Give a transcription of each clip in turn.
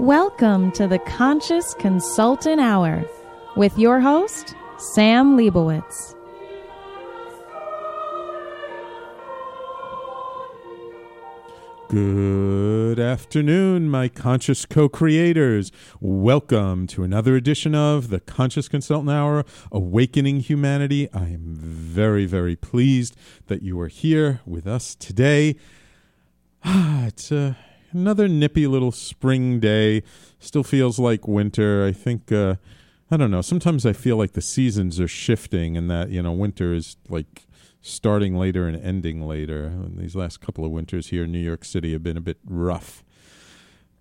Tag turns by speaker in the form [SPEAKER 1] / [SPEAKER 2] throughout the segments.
[SPEAKER 1] Welcome to the Conscious Consultant Hour with your host, Sam Liebowitz.
[SPEAKER 2] Good afternoon, my conscious co creators. Welcome to another edition of the Conscious Consultant Hour Awakening Humanity. I am very, very pleased that you are here with us today. Ah, it's uh, another nippy little spring day. Still feels like winter. I think, uh, I don't know, sometimes I feel like the seasons are shifting and that, you know, winter is like starting later and ending later. And These last couple of winters here in New York City have been a bit rough.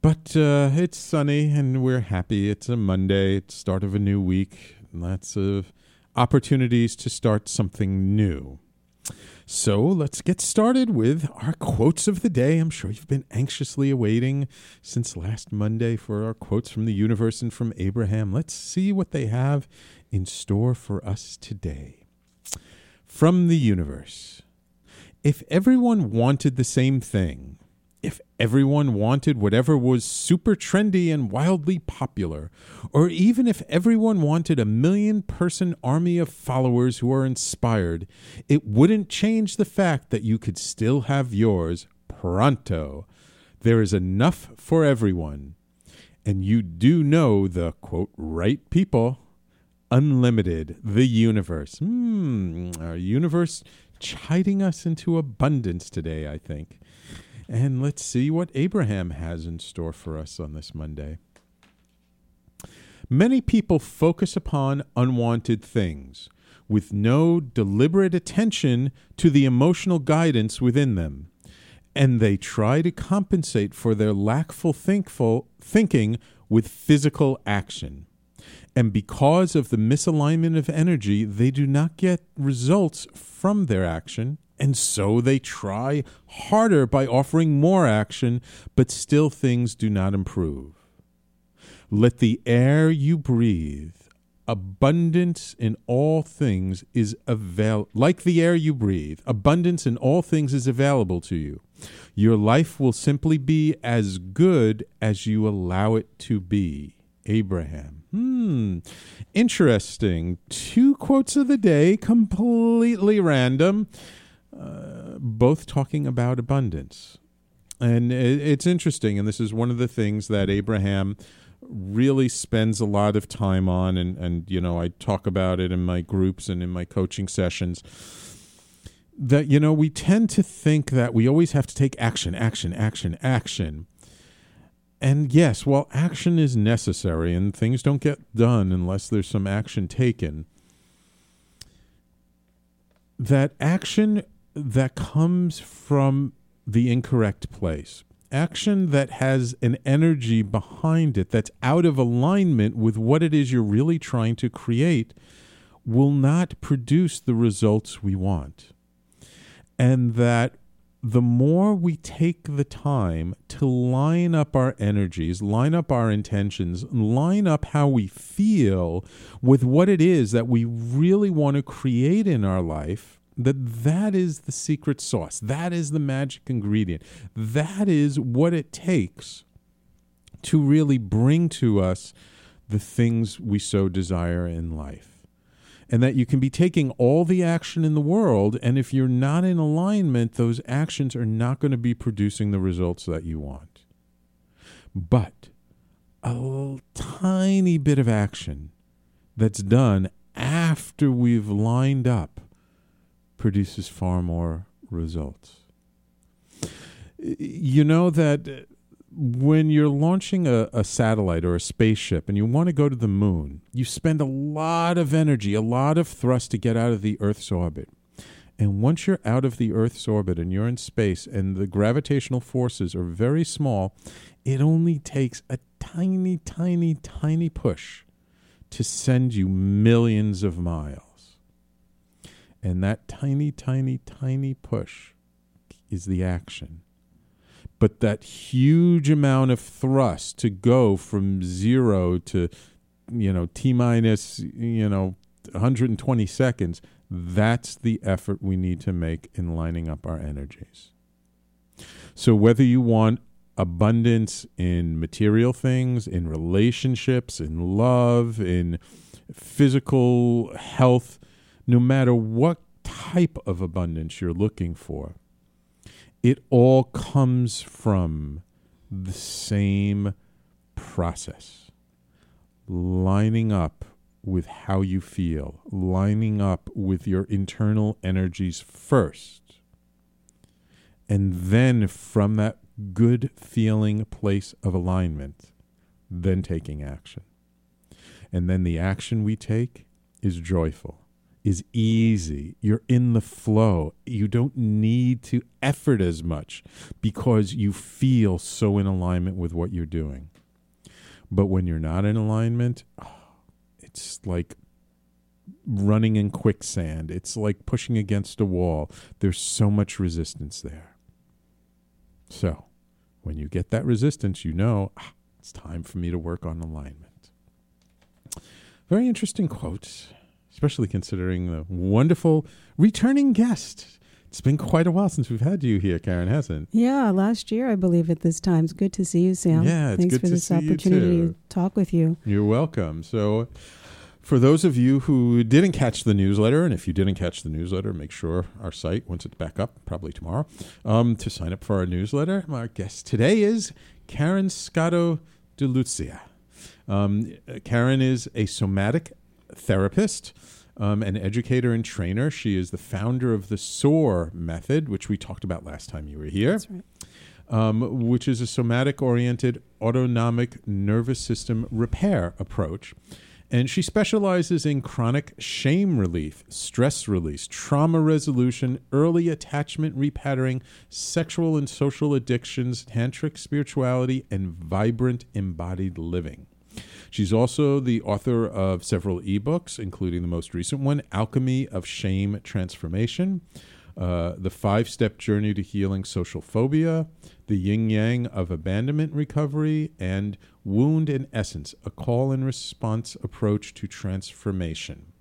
[SPEAKER 2] But uh, it's sunny and we're happy. It's a Monday, it's start of a new week. Lots of opportunities to start something new. So let's get started with our quotes of the day. I'm sure you've been anxiously awaiting since last Monday for our quotes from the universe and from Abraham. Let's see what they have in store for us today from the universe. If everyone wanted the same thing, if everyone wanted whatever was super trendy and wildly popular, or even if everyone wanted a million person army of followers who are inspired, it wouldn't change the fact that you could still have yours pronto. There is enough for everyone. And you do know the quote, right people unlimited, the universe. Hmm, our universe chiding us into abundance today, I think. And let's see what Abraham has in store for us on this Monday. Many people focus upon unwanted things with no deliberate attention to the emotional guidance within them. And they try to compensate for their lackful thinkful thinking with physical action. And because of the misalignment of energy, they do not get results from their action. And so they try harder by offering more action, but still things do not improve. Let the air you breathe, abundance in all things is avail like the air you breathe, abundance in all things is available to you. Your life will simply be as good as you allow it to be. Abraham. Hmm. Interesting. Two quotes of the day, completely random, uh, both talking about abundance. And it's interesting. And this is one of the things that Abraham really spends a lot of time on. And, and, you know, I talk about it in my groups and in my coaching sessions. That, you know, we tend to think that we always have to take action, action, action, action and yes, while action is necessary and things don't get done unless there's some action taken, that action that comes from the incorrect place, action that has an energy behind it that's out of alignment with what it is you're really trying to create, will not produce the results we want. And that the more we take the time to line up our energies, line up our intentions, line up how we feel with what it is that we really want to create in our life, that that is the secret sauce. That is the magic ingredient. That is what it takes to really bring to us the things we so desire in life and that you can be taking all the action in the world. And if you're not in alignment, those actions are not going to be producing the results that you want. But a tiny bit of action that's done after we've lined up produces far more results. You know that uh, when you're launching a, a, satellite or a spaceship and you want to go to the moon, you spend a lot of energy, a lot of thrust to get out of the Earth's orbit. And once you're out of the Earth's orbit and you're in space and the gravitational forces are very small, it only takes a tiny, tiny, tiny push to send you millions of miles. And that tiny, tiny, tiny push is the action. But that huge amount of thrust to go from zero to you know t minus you know 120 seconds that's the effort we need to make in lining up our energies. So whether you want abundance in material things, in relationships, in love, in physical health, no matter what type of abundance you're looking for, it all comes from the same process lining up with how you feel, lining up with your internal energies first. And then from that good feeling place of alignment, then taking action. And then the action we take is joyful, is easy. You're in the flow. You don't need to effort as much because you feel so in alignment with what you're doing. But when you're not in alignment, it's like running in quicksand. It's like pushing against a wall. There's so much resistance there. So, when you get that resistance, you know ah, it's time for me to work on alignment. Very interesting quote, especially considering the wonderful returning guest. It's been quite a while since we've had you here, Caryn, hasn't?
[SPEAKER 3] Yeah, last year I believe at this time. It's good to see you, Sam.
[SPEAKER 2] Yeah, it's
[SPEAKER 3] Thanks
[SPEAKER 2] good
[SPEAKER 3] for
[SPEAKER 2] to
[SPEAKER 3] this
[SPEAKER 2] see you
[SPEAKER 3] opportunity
[SPEAKER 2] too.
[SPEAKER 3] to talk with you.
[SPEAKER 2] You're welcome. So, for those of you who didn't catch the newsletter, and if you didn't catch the newsletter, make sure our site, once it's back up, probably tomorrow, um, to sign up for our newsletter. Our guest today is Caryn Scotto de Luzia. Um, Caryn is a somatic therapist. Um, an educator and trainer. She is the founder of the SOAR method, which we talked about last time you were here
[SPEAKER 3] That's right.
[SPEAKER 2] um, which is a somatic oriented autonomic nervous system repair approach. And she specializes in chronic shame relief, stress release, trauma resolution, early attachment repatterning, sexual and social addictions, tantric spirituality, and vibrant embodied living. She's also the author of several ebooks, including the most recent one, Alchemy of Shame Transformation, uh, The Five Step Journey to Healing Social Phobia, The Yin Yang of Abandonment Recovery, and Wound in Essence, a call and response approach to transformation.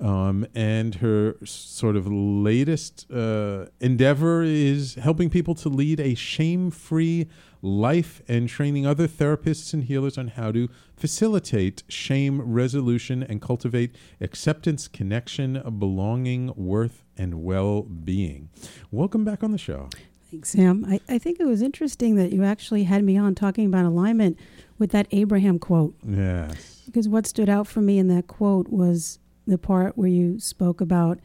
[SPEAKER 2] Um, and her sort of latest uh, endeavor is helping people to lead a shame free life and training other therapists and healers on how to facilitate shame resolution and cultivate acceptance, connection, belonging, worth, and well being. Welcome back on the show.
[SPEAKER 3] Thanks, Sam. I, I think it was interesting that you actually had me on talking about alignment with that Abraham quote.
[SPEAKER 2] Yes.
[SPEAKER 3] Because what stood out for me in that quote was the part where you spoke about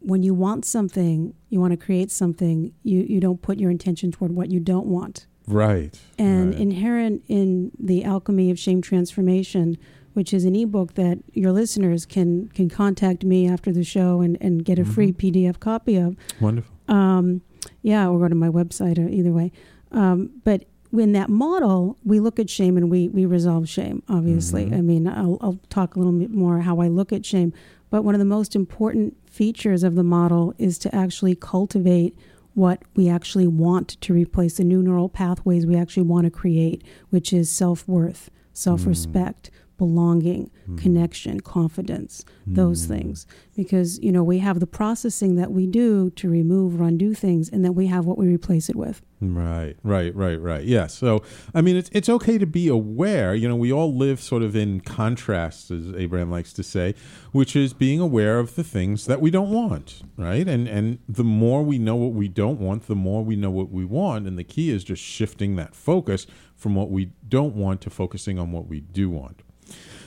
[SPEAKER 3] when you want something, you want to create something, you, you don't put your intention toward what you don't want.
[SPEAKER 2] Right.
[SPEAKER 3] And
[SPEAKER 2] right.
[SPEAKER 3] inherent in the alchemy of shame transformation, which is an ebook that your listeners can can contact me after the show and, and get a free PDF copy of.
[SPEAKER 2] Wonderful.
[SPEAKER 3] Um, yeah, or go to my website or either way. Um, but in that model, we look at shame and we we resolve shame. Obviously,
[SPEAKER 2] Mhm.
[SPEAKER 3] I mean, I'll, I'll talk a little bit more how I look at shame. But one of the most important features of the model is to actually cultivate what we actually want to replace the new neural pathways we actually want to create, which is self worth, self respect, belonging, hmm. connection, confidence, hmm. those things. Because, you know, we have the processing that we do to remove or undo things, and then we have what we replace it with.
[SPEAKER 2] Right, right, right, right. Yeah. So, I mean, it's it's okay to be aware. You know, we all live sort of in contrasts, as Abraham likes to say, which is being aware of the things that we don't want, right? And and the more we know what we don't want, the more we know what we want. And the key is just shifting that focus from what we don't want to focusing on what we do want.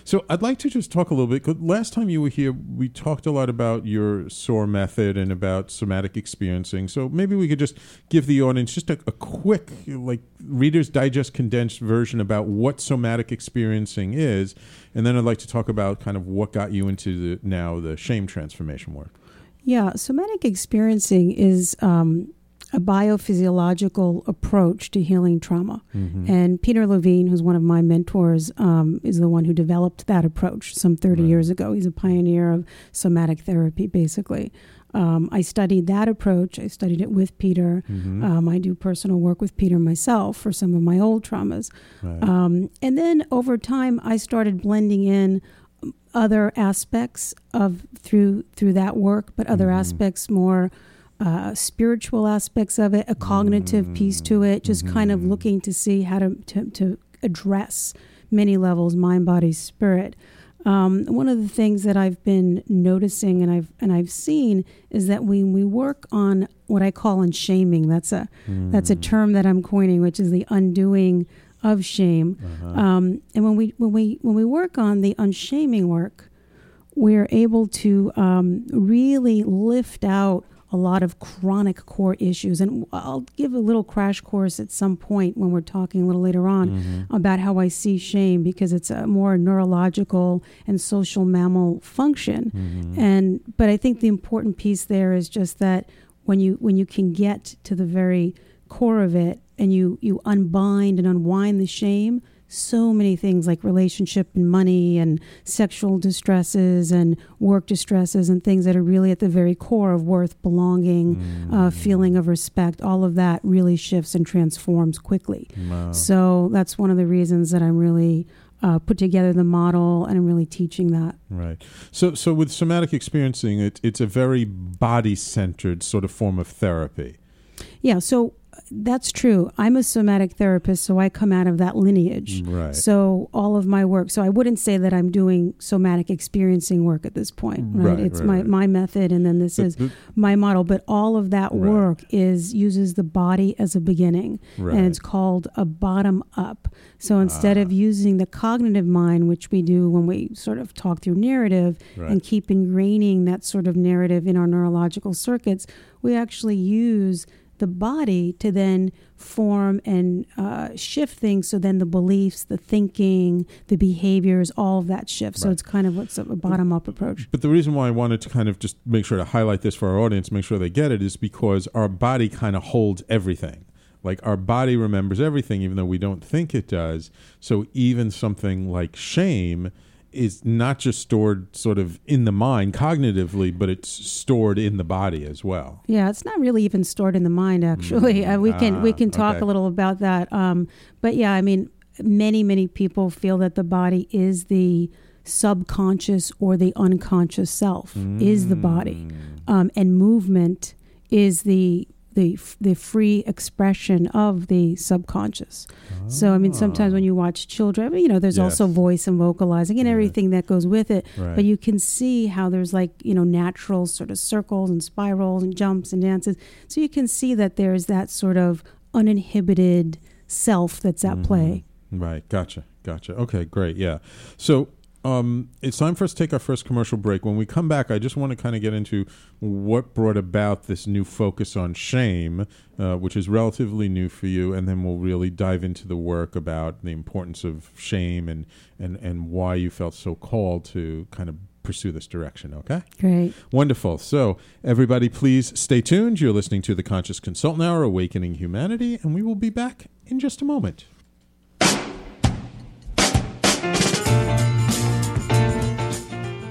[SPEAKER 2] So I'd like to just talk a little bit. 'cause last time you were here, we talked a lot about your SOAR method and about somatic experiencing. So maybe we could just give the audience just a, a quick, like Reader's Digest condensed version about what somatic experiencing is, and then I'd like to talk about kind of what got you into the now the shame transformation work.
[SPEAKER 3] Yeah, somatic experiencing is um, a biophysiological approach to healing trauma. And Peter Levine, who's one of my mentors, um, is the one who developed that approach some 30
[SPEAKER 2] Right.
[SPEAKER 3] years ago. He's a pioneer of somatic therapy, basically. Um, I studied that approach. I studied it with Peter.
[SPEAKER 2] Mm-hmm.
[SPEAKER 3] Um, I do personal work with Peter myself for some of my old traumas.
[SPEAKER 2] Right.
[SPEAKER 3] Um, and then over time, I started blending in other aspects of through through that work, but other
[SPEAKER 2] Mhm.
[SPEAKER 3] aspects more uh, spiritual aspects of it, a cognitive mm-hmm. piece to it, just mm-hmm. kind of mm-hmm. looking to see how to, to, to address many levels mind, body, spirit. Um, one of the things that I've been noticing and I've and I've seen is that when we work on what I call unshaming, that's a mm. that's a term that I'm coining, which is the undoing of shame. Uh-huh. Um, and when we when we when we work on the unshaming work, we're able to um, really lift out a lot of chronic core issues. And I'll give a little crash course at some point when we're talking a little later on mm-hmm. about how I see shame because it's a more neurological and social mammal function. Mm-hmm. And but I think the important piece there is just that when you when you can get to the very core of it and you you unbind and unwind the shame so many things like relationship and money and sexual distresses and work distresses and things that are really at the very core of worth, belonging, uh, mm. uh, feeling of respect. All of that really shifts and transforms quickly. Wow. So that's one of the reasons that I'm really. Uh, put together the model, and I'm really teaching that.
[SPEAKER 2] Right. So, so with somatic experiencing, it, it's a very body-centered sort of form of therapy.
[SPEAKER 3] Yeah. So that's true. I'm a somatic therapist, so I come out of that lineage.
[SPEAKER 2] Right.
[SPEAKER 3] So all of my work. So I wouldn't say that I'm doing somatic experiencing work at this point. Right. right it's right, my right. my method, and then this is my model. But all of that work is uses the body as a beginning, and it's called a bottom up. So instead ah. of using the cognitive mind, which we do when we sort of talk through narrative and keep ingraining that sort of narrative in our neurological circuits, we actually use the body to then form and uh, shift things. So then the beliefs, the thinking, the behaviors, all of that shifts. Right. So it's kind of what's a bottom up approach.
[SPEAKER 2] But the reason why I wanted to kind of just make sure to highlight this for our audience, make sure they get it, is because our body kind of holds everything. Like our body remembers everything, even though we don't think it does. So even something like shame is not just stored sort of in the mind cognitively, but it's stored in the body as well.
[SPEAKER 3] Yeah, it's not really even stored in the mind actually. Mm. Uh, we can we can talk okay. a little about that. Um, but yeah, I mean, many many people feel that the body is the subconscious or the unconscious self mm. is the body, mm. um, and movement is the the the free expression of the subconscious. Oh. So I mean, sometimes when you watch children, you know, there's yes. also voice and vocalizing and yeah. everything that goes with it. Right. But you can see how there's like you know natural sort of circles and spirals and jumps and dances. So you can see that there's that sort of uninhibited self that's at mm-hmm. play.
[SPEAKER 2] Right. Gotcha. Gotcha. Okay. Great. Yeah. So um, it's time for us to take our first commercial break. When we come back, I just want to kind of get into what brought about this new focus on shame, uh, which is relatively new for you, and then we'll really dive into the work about the importance of shame and and and why you felt so called to kind of pursue this direction. Okay.
[SPEAKER 3] Great.
[SPEAKER 2] Wonderful. So everybody, please stay tuned. You're listening to the Conscious Consultant Hour, Awakening Humanity, and we will be back in just a moment.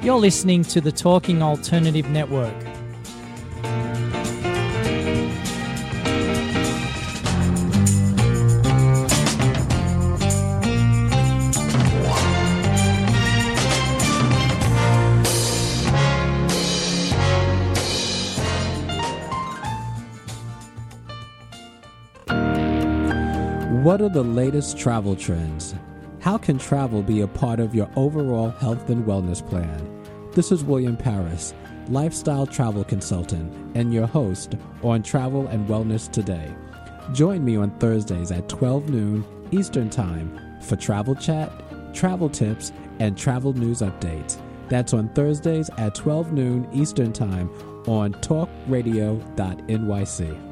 [SPEAKER 4] You're listening to the Talking Alternative Network.
[SPEAKER 5] What are the latest travel trends? How can travel be a part of your overall health and wellness plan? This is William Paris, lifestyle travel consultant, and your host on Travel and Wellness Today. Join me on Thursdays at 12 noon Eastern Time for travel chat, travel tips, and travel news updates. That's on Thursdays at 12 noon Eastern Time on talkradio.nyc.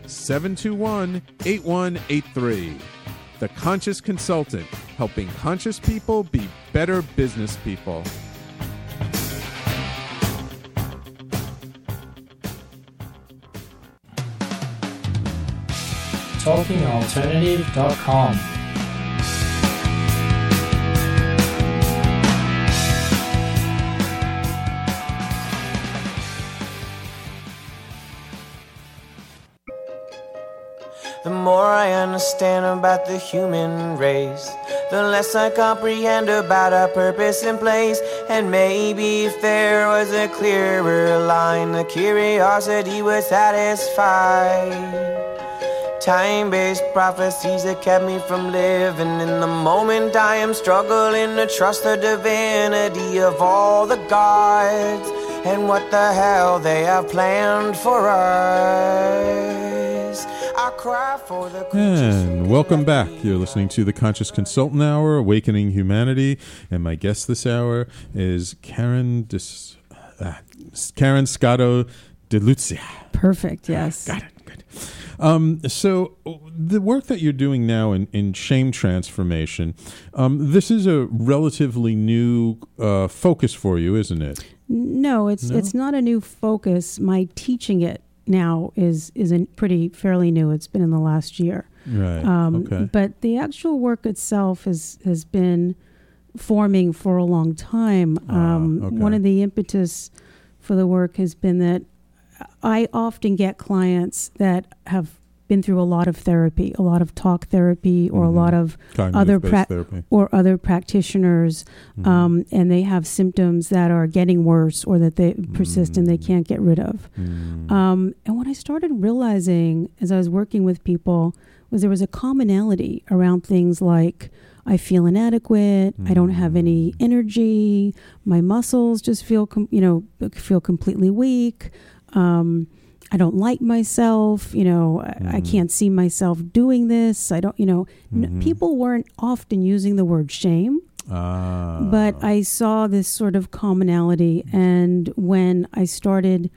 [SPEAKER 2] 721 8183. The Conscious Consultant, helping conscious people be better business people.
[SPEAKER 4] TalkingAlternative.com
[SPEAKER 6] about the human race, the less I comprehend about our purpose and place. And maybe if there was a clearer line, the curiosity would satisfy. Time based prophecies that kept me from living in the moment. I am struggling to trust the divinity of all the gods and what the hell they have planned for us.
[SPEAKER 2] And welcome back. You're listening to the Conscious Consultant Hour, Awakening Humanity, and my guest this hour is Caryn Dis, uh, Caryn Scotto DeLuzia.
[SPEAKER 3] Perfect. Yes.
[SPEAKER 2] Got it. Good. Um, so the work that you're doing now in, in shame transformation, um, this is a relatively new uh, focus for you, isn't it?
[SPEAKER 3] No, it's
[SPEAKER 2] No?
[SPEAKER 3] it's not a new focus. My teaching it now is is a pretty fairly new. It's been in the last year.
[SPEAKER 2] Right.
[SPEAKER 3] Um,
[SPEAKER 2] okay.
[SPEAKER 3] But the actual work itself has has been forming for a long time.
[SPEAKER 2] Ah,
[SPEAKER 3] Um,
[SPEAKER 2] okay.
[SPEAKER 3] One of the impetus for the work has been that I often get clients that have been through a lot of therapy, a lot of talk therapy, or
[SPEAKER 2] Mhm.
[SPEAKER 3] a lot of
[SPEAKER 2] Cognitive
[SPEAKER 3] other pra- or other practitioners,
[SPEAKER 2] Mhm.
[SPEAKER 3] um, and they have symptoms that are getting worse or that they persist and they
[SPEAKER 2] Mm.
[SPEAKER 3] can't get rid of.
[SPEAKER 2] Mm.
[SPEAKER 3] Um, and what I started realizing as I was working with people was there was a commonality around things like I feel inadequate, I don't have any
[SPEAKER 2] Mm.
[SPEAKER 3] energy, my muscles just feel com- you know feel completely weak. Um, I don't like myself, you know, I, I can't see myself doing this. I don't, you know, n-
[SPEAKER 2] Mhm.
[SPEAKER 3] people weren't often using the word shame
[SPEAKER 2] Ah.
[SPEAKER 3] but I saw this sort of commonality. And when I started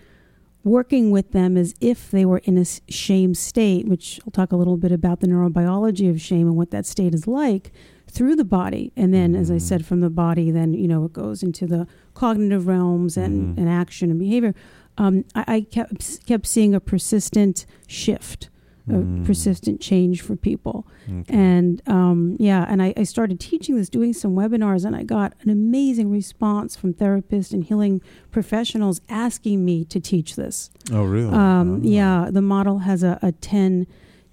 [SPEAKER 3] working with them as if they were in a shame state, which I'll talk a little bit about the neurobiology of shame and what that state is like through the body. And then, as I
[SPEAKER 2] Mhm.
[SPEAKER 3] said, from the body, then, you know, it goes into the cognitive realms and,
[SPEAKER 2] Mhm.
[SPEAKER 3] and action and behavior. Um, I, I kept, kept seeing a persistent shift. A
[SPEAKER 2] Mm.
[SPEAKER 3] persistent change for people.
[SPEAKER 2] Okay.
[SPEAKER 3] And um, yeah, and I, I started teaching this, doing some webinars, and I got an amazing response from therapists and healing professionals asking me to teach this.
[SPEAKER 2] oh, really?
[SPEAKER 3] Um,
[SPEAKER 2] Oh.
[SPEAKER 3] Yeah, the model has a, a 10,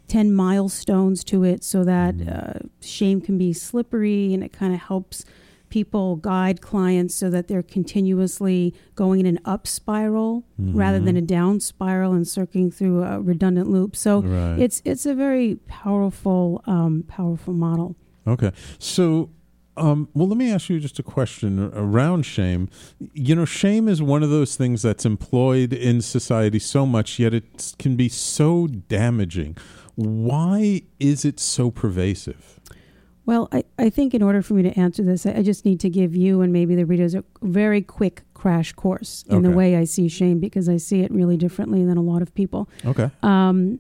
[SPEAKER 3] 10 milestones to it so that
[SPEAKER 2] Mhm.
[SPEAKER 3] uh, shame can be slippery and it kind of helps people guide clients so that they're continuously going in an up spiral rather than a down spiral and circling through a redundant loop. So
[SPEAKER 2] Right.
[SPEAKER 3] it's it's a very powerful um, powerful model.
[SPEAKER 2] Okay. So, um, well, let me ask you just a question around shame. You know, shame is one of those things that's employed in society so much, yet it can be so damaging. Why is it so pervasive?
[SPEAKER 3] Well, I, I think in order for me to answer this, I, I just need to give you and maybe the readers a very quick crash course in the way I see shame because I see it really differently than a lot of people.
[SPEAKER 2] Okay.
[SPEAKER 3] Um,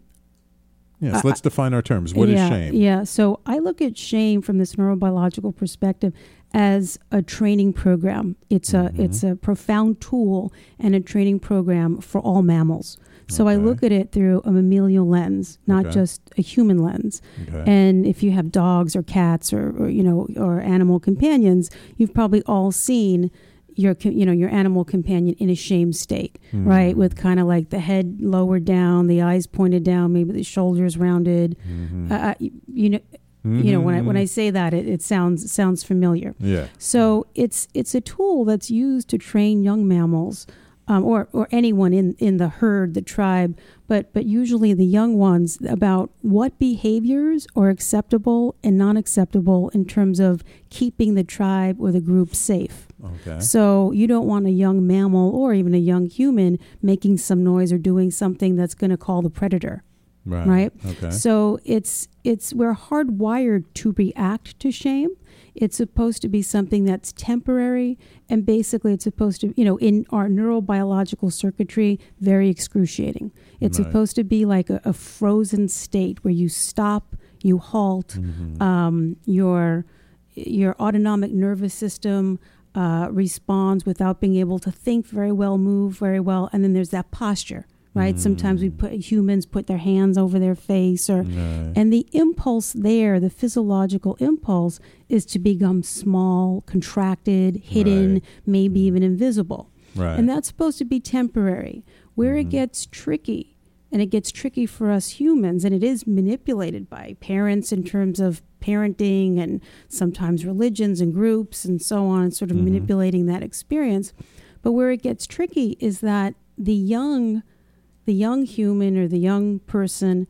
[SPEAKER 2] Yes.
[SPEAKER 3] I-
[SPEAKER 2] let's define our terms. What is
[SPEAKER 3] yeah,
[SPEAKER 2] shame?
[SPEAKER 3] Yeah. So I look at shame from this neurobiological perspective as a training program. It's a
[SPEAKER 2] Mhm.
[SPEAKER 3] it's a profound tool and a training program for all mammals. So I look at it through a mammalian lens, not
[SPEAKER 2] Okay.
[SPEAKER 3] just a human lens.
[SPEAKER 2] Okay.
[SPEAKER 3] And if you have dogs or cats or, or you know or animal companions, you've probably all seen your you know your animal companion in a shame state,
[SPEAKER 2] Hmm.
[SPEAKER 3] right? With kind of like the head lowered down, the eyes pointed down, maybe the shoulders rounded.
[SPEAKER 2] Mhm.
[SPEAKER 3] Uh, you know, you know when I when I
[SPEAKER 2] Mhm.
[SPEAKER 3] say that, it, it sounds sounds familiar.
[SPEAKER 2] Yeah.
[SPEAKER 3] So it's it's a tool that's used to train young mammals, um, or or anyone in, in the herd, the tribe, but but usually the young ones about what behaviors are acceptable and non acceptable in terms of keeping the tribe or the group safe.
[SPEAKER 2] Okay.
[SPEAKER 3] So you don't want a young mammal or even a young human making some noise or doing something that's going to call the predator
[SPEAKER 2] Right.
[SPEAKER 3] right?
[SPEAKER 2] Okay.
[SPEAKER 3] So it's it's we're hardwired to react to shame. It's supposed to be something that's temporary, and basically, it's supposed to, you know, in our neurobiological circuitry, very excruciating. It's
[SPEAKER 2] Right.
[SPEAKER 3] supposed to be like a, a frozen state where you stop, you halt,
[SPEAKER 2] Mhm.
[SPEAKER 3] um, your your autonomic nervous system uh, responds without being able to think very well, move very well, and then there's that posture, right? Sometimes we mm. put humans put their hands over their face or and the impulse there, the physiological impulse is to become small, contracted, hidden,
[SPEAKER 2] Right.
[SPEAKER 3] maybe mm. even invisible.
[SPEAKER 2] right.
[SPEAKER 3] And that's supposed to be temporary. Where it mm. gets tricky, and it gets tricky for us humans, and it is manipulated by parents in terms of parenting and sometimes religions and groups and so on, sort of mm-hmm. manipulating that experience. But where it gets tricky is that the young, the young human or the young person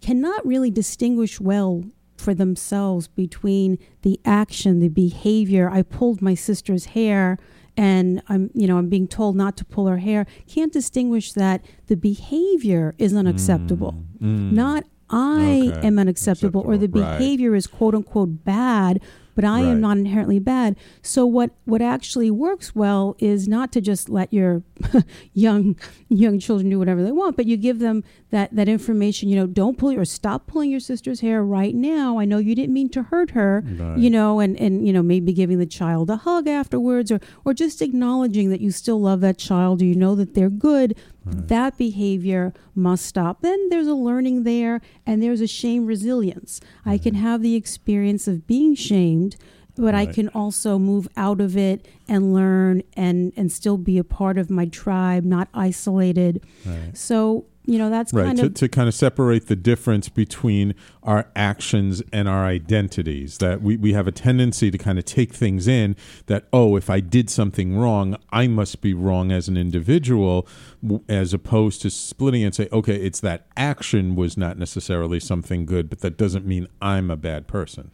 [SPEAKER 3] cannot really distinguish well for themselves between the action, the behavior. I pulled my sister's hair and I'm, you know, I'm being told not to pull her hair. Can't distinguish that the behavior is unacceptable.
[SPEAKER 2] Mm.
[SPEAKER 3] Not I
[SPEAKER 2] Okay.
[SPEAKER 3] am unacceptable or the
[SPEAKER 2] Acceptable, right.
[SPEAKER 3] behavior is quote unquote bad, but I am not inherently bad. So what what actually works well is not to just let your young young children do whatever they want, but you give them that that information. You know, don't pull or stop pulling your sister's hair right now. I know you didn't mean to hurt her.
[SPEAKER 2] Right.
[SPEAKER 3] You know, and and you know maybe giving the child a hug afterwards, or or just acknowledging that you still love that child, or you know that they're good. Hmm. That behavior must stop. Then there's a learning there, and there's a shame resilience. I can hmm. have the experience of being shamed, but I can also move out of it and learn and and still be a part of my tribe, not isolated.
[SPEAKER 2] Right.
[SPEAKER 3] So you know that's
[SPEAKER 2] Right,
[SPEAKER 3] kind
[SPEAKER 2] to,
[SPEAKER 3] of
[SPEAKER 2] to kind of separate the difference between our actions and our identities. That we, we have a tendency to kind of take things in that, oh, if I did something wrong, I must be wrong as an individual, as opposed to splitting and say, okay, it's that action was not necessarily something good, but that doesn't mean I'm a bad person.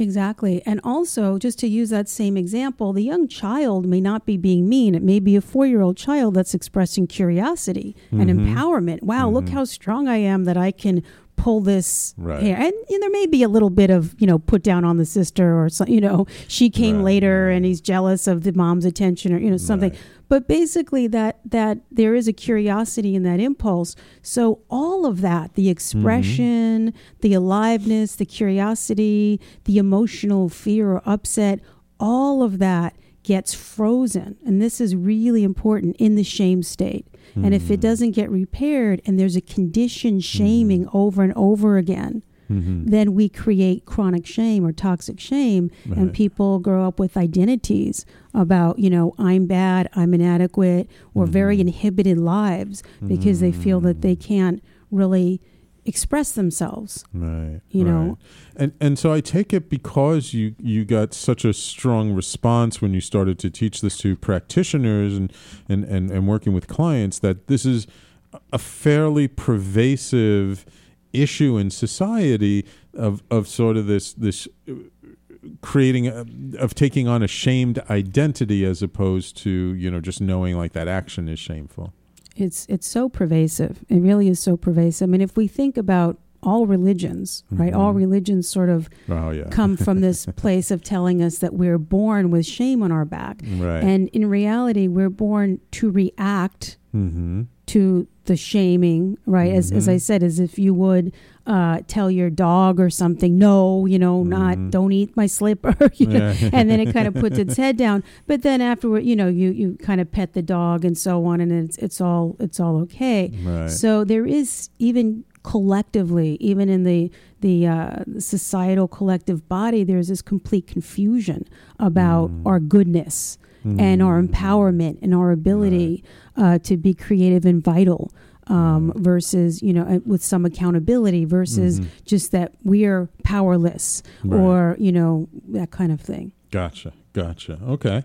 [SPEAKER 3] Exactly. And also, just to use that same example, the young child may not be being mean. It may be a four year old child that's expressing curiosity and
[SPEAKER 2] Mm-hmm.
[SPEAKER 3] empowerment. Wow, look how strong I am that I can pull this
[SPEAKER 2] Right.
[SPEAKER 3] hair. And, and there may be a little bit of, you know, put down on the sister or, so, you know, she came
[SPEAKER 2] Right,
[SPEAKER 3] later and he's jealous of the mom's attention or, you know, something.
[SPEAKER 2] Right.
[SPEAKER 3] But basically, that that there is a curiosity in that impulse. So all of that, the mm-hmm. expression, the aliveness, the curiosity, the emotional fear or upset, all of that gets frozen. And this is really important in the shame state. And if it mm. doesn't get repaired and there's a conditioned mm. shaming over and over again, Mm-hmm. then we create chronic shame or toxic shame and people grow up with identities about you know i'm bad i'm inadequate or very mm-hmm. inhibited lives because they feel that they mm-hmm. can't really express themselves
[SPEAKER 2] Right.
[SPEAKER 3] You
[SPEAKER 2] right.
[SPEAKER 3] know?
[SPEAKER 2] and and so I take it because you you got such a strong response when you started to teach this to practitioners and and and, and working with clients that this is a fairly pervasive issue in society of of sort of this this uh, creating a, of taking on a shamed identity as opposed to you know just knowing like that action is shameful.
[SPEAKER 3] It's it's so pervasive. It really is so pervasive. I mean if we think about all religions right all religions sort of
[SPEAKER 2] oh yeah.
[SPEAKER 3] come from this place of telling us that we're born with shame on our back.
[SPEAKER 2] Right.
[SPEAKER 3] And in reality we're born to react
[SPEAKER 2] mm-hmm.
[SPEAKER 3] To the shaming, right? As, as I said, as if you would uh, tell your dog or something, no, you know, not don't eat my slipper, you know,
[SPEAKER 2] Yeah.
[SPEAKER 3] and then it kind of puts its head down. But then afterward, you know, you you kind of pet the dog and so on, and it's it's all it's all okay.
[SPEAKER 2] Right.
[SPEAKER 3] So there is even collectively, even in the the uh, societal collective body, there's this complete confusion about
[SPEAKER 2] Mm.
[SPEAKER 3] our goodness and our empowerment and our ability uh, to be creative and vital. Um, versus, you know, uh, with some accountability versus just that we're powerless
[SPEAKER 2] Mm-hmm. Right.
[SPEAKER 3] or, you know, that kind of thing.
[SPEAKER 2] Gotcha. Gotcha. Okay.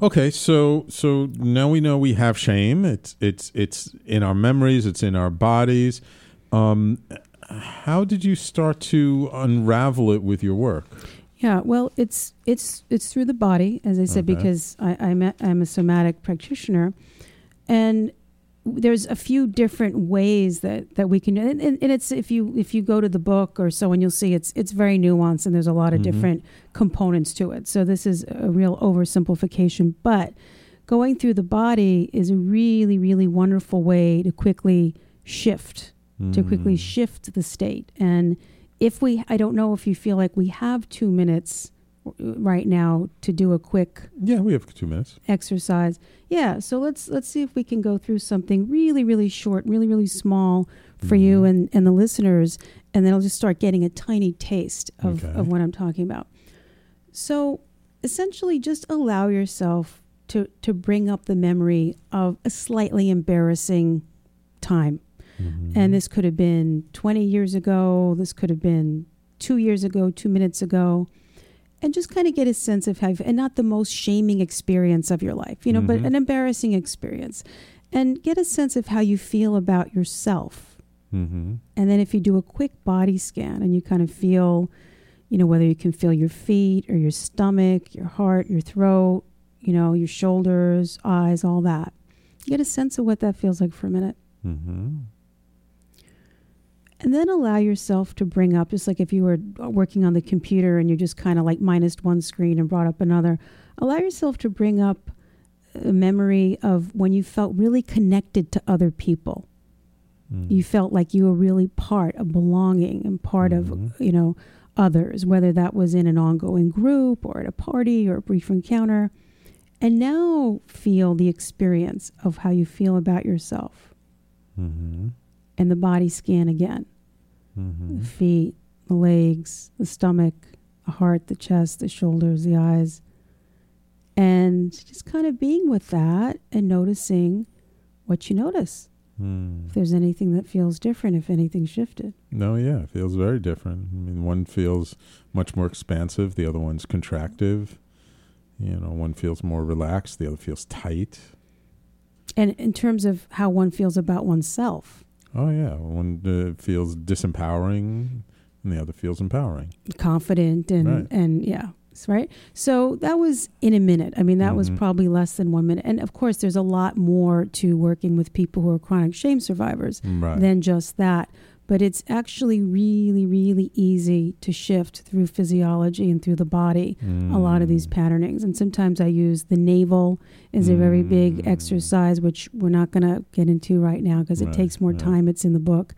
[SPEAKER 2] Okay, so so now we know we have shame. It's it's it's in our memories, it's in our bodies. Um how did you start to unravel it with your work?
[SPEAKER 3] Yeah, well, it's it's it's through the body, as I said,
[SPEAKER 2] Okay.
[SPEAKER 3] because I, I'm a, I'm a somatic practitioner, and there's a few different ways that, that we can and, and and it's if you if you go to the book or so and you'll see it's it's very nuanced and there's a lot of mm-hmm. different components to it. So this is a real oversimplification, but going through the body is a really really wonderful way to quickly shift to quickly mm. shift the state. And if we i don't know if you feel like we have two minutes right now to do a quick
[SPEAKER 2] Yeah, we have two minutes.
[SPEAKER 3] exercise. Yeah, so let's let's see if we can go through something really really short, really really small for you
[SPEAKER 2] Mm-hmm.
[SPEAKER 3] and and the listeners and then I'll just start getting a tiny taste of
[SPEAKER 2] Okay.
[SPEAKER 3] of what I'm talking about. So, essentially just allow yourself to to bring up the memory of a slightly embarrassing time.
[SPEAKER 2] Mm-hmm.
[SPEAKER 3] And this could have been 20 years ago, this could have been 2 years ago, 2 minutes ago and just kind of get a sense of how, and not the most shaming experience of your life, you know, but
[SPEAKER 2] Mhm.
[SPEAKER 3] an embarrassing experience. And get a sense of how you feel about yourself.
[SPEAKER 2] Mm-hmm.
[SPEAKER 3] And then if you do a quick body scan and you kind of feel, you know, whether you can feel your feet or your stomach, your heart, your throat, you know, your shoulders, eyes, all that. Get a sense of what that feels like for a minute.
[SPEAKER 2] Mm-hmm.
[SPEAKER 3] And then allow yourself to bring up, just like if you were working on the computer and you just kind of like minus one screen and brought up another, allow yourself to bring up a memory of when you felt really connected to other people.
[SPEAKER 2] Mm-hmm.
[SPEAKER 3] You felt like you were really part of belonging and part
[SPEAKER 2] Mhm.
[SPEAKER 3] of, you know, others, whether that was in an ongoing group or at a party or a brief encounter. And now feel the experience of how you feel about yourself
[SPEAKER 2] Mm-hmm.
[SPEAKER 3] and the body scan again
[SPEAKER 2] Mm-hmm.
[SPEAKER 3] the feet, the legs, the stomach, the heart, the chest, the shoulders, the eyes. And just kind of being with that and noticing what you notice.
[SPEAKER 2] Mm.
[SPEAKER 3] If there's anything that feels different, if anything shifted.
[SPEAKER 2] No, yeah, it feels very different. I mean, one feels much more expansive, the other one's contractive. You know, one feels more relaxed, the other feels tight.
[SPEAKER 3] And in terms of how one feels about oneself,
[SPEAKER 2] Oh, yeah, one uh, feels disempowering, and the other feels empowering.
[SPEAKER 3] confident and
[SPEAKER 2] Right.
[SPEAKER 3] and yeah right so that was in a minute i mean that was
[SPEAKER 2] Mhm.
[SPEAKER 3] probably less than one minute and of course there's a lot more to working with people who are chronic shame survivors
[SPEAKER 2] Right.
[SPEAKER 3] than just that. But it's actually really, really easy to shift through physiology and through the body a lot of these
[SPEAKER 2] Mm.
[SPEAKER 3] patternings. And sometimes I use the navel is a very big
[SPEAKER 2] Mm.
[SPEAKER 3] exercise, which we're not going to get into right now because it takes more
[SPEAKER 2] right.
[SPEAKER 3] time. It's in the book.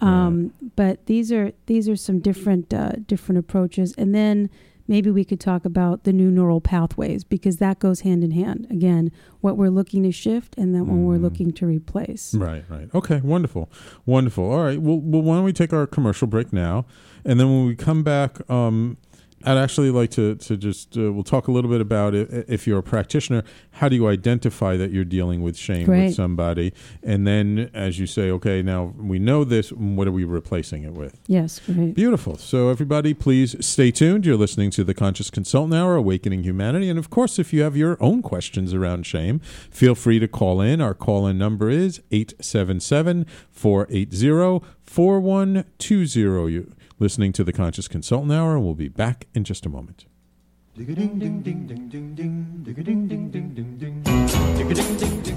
[SPEAKER 3] Um, But these are these are some different uh, different approaches, and then maybe we could talk about the new neural pathways because that goes hand in hand. Again, what we're looking to shift, and then what we're
[SPEAKER 2] Mm.
[SPEAKER 3] looking to replace.
[SPEAKER 2] Right, right. Okay, wonderful. Wonderful. All right. Well, well, why don't we take our commercial break now? And then when we come back, um, I'd actually like to, to just, uh, we'll talk a little bit about it. If you're a practitioner, how do you identify that you're dealing with shame
[SPEAKER 3] Great.
[SPEAKER 2] with somebody? And then as you say, okay, now we know this, what are we replacing it with?
[SPEAKER 3] Yes, great.
[SPEAKER 2] Beautiful. So, everybody, please stay tuned. You're listening to the Conscious Consultant Hour, Awakening Humanity. And of course, if you have your own questions around shame, feel free to call in. Our call in number is 877 480 4120. Listening to the Conscious Consultant Hour, and we'll be back in just a moment.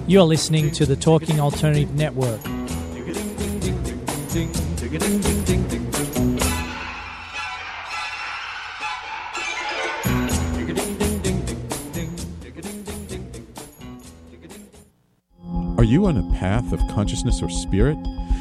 [SPEAKER 4] You're listening to the Talking Alternative Network.
[SPEAKER 2] Are you on a path of consciousness or spirit?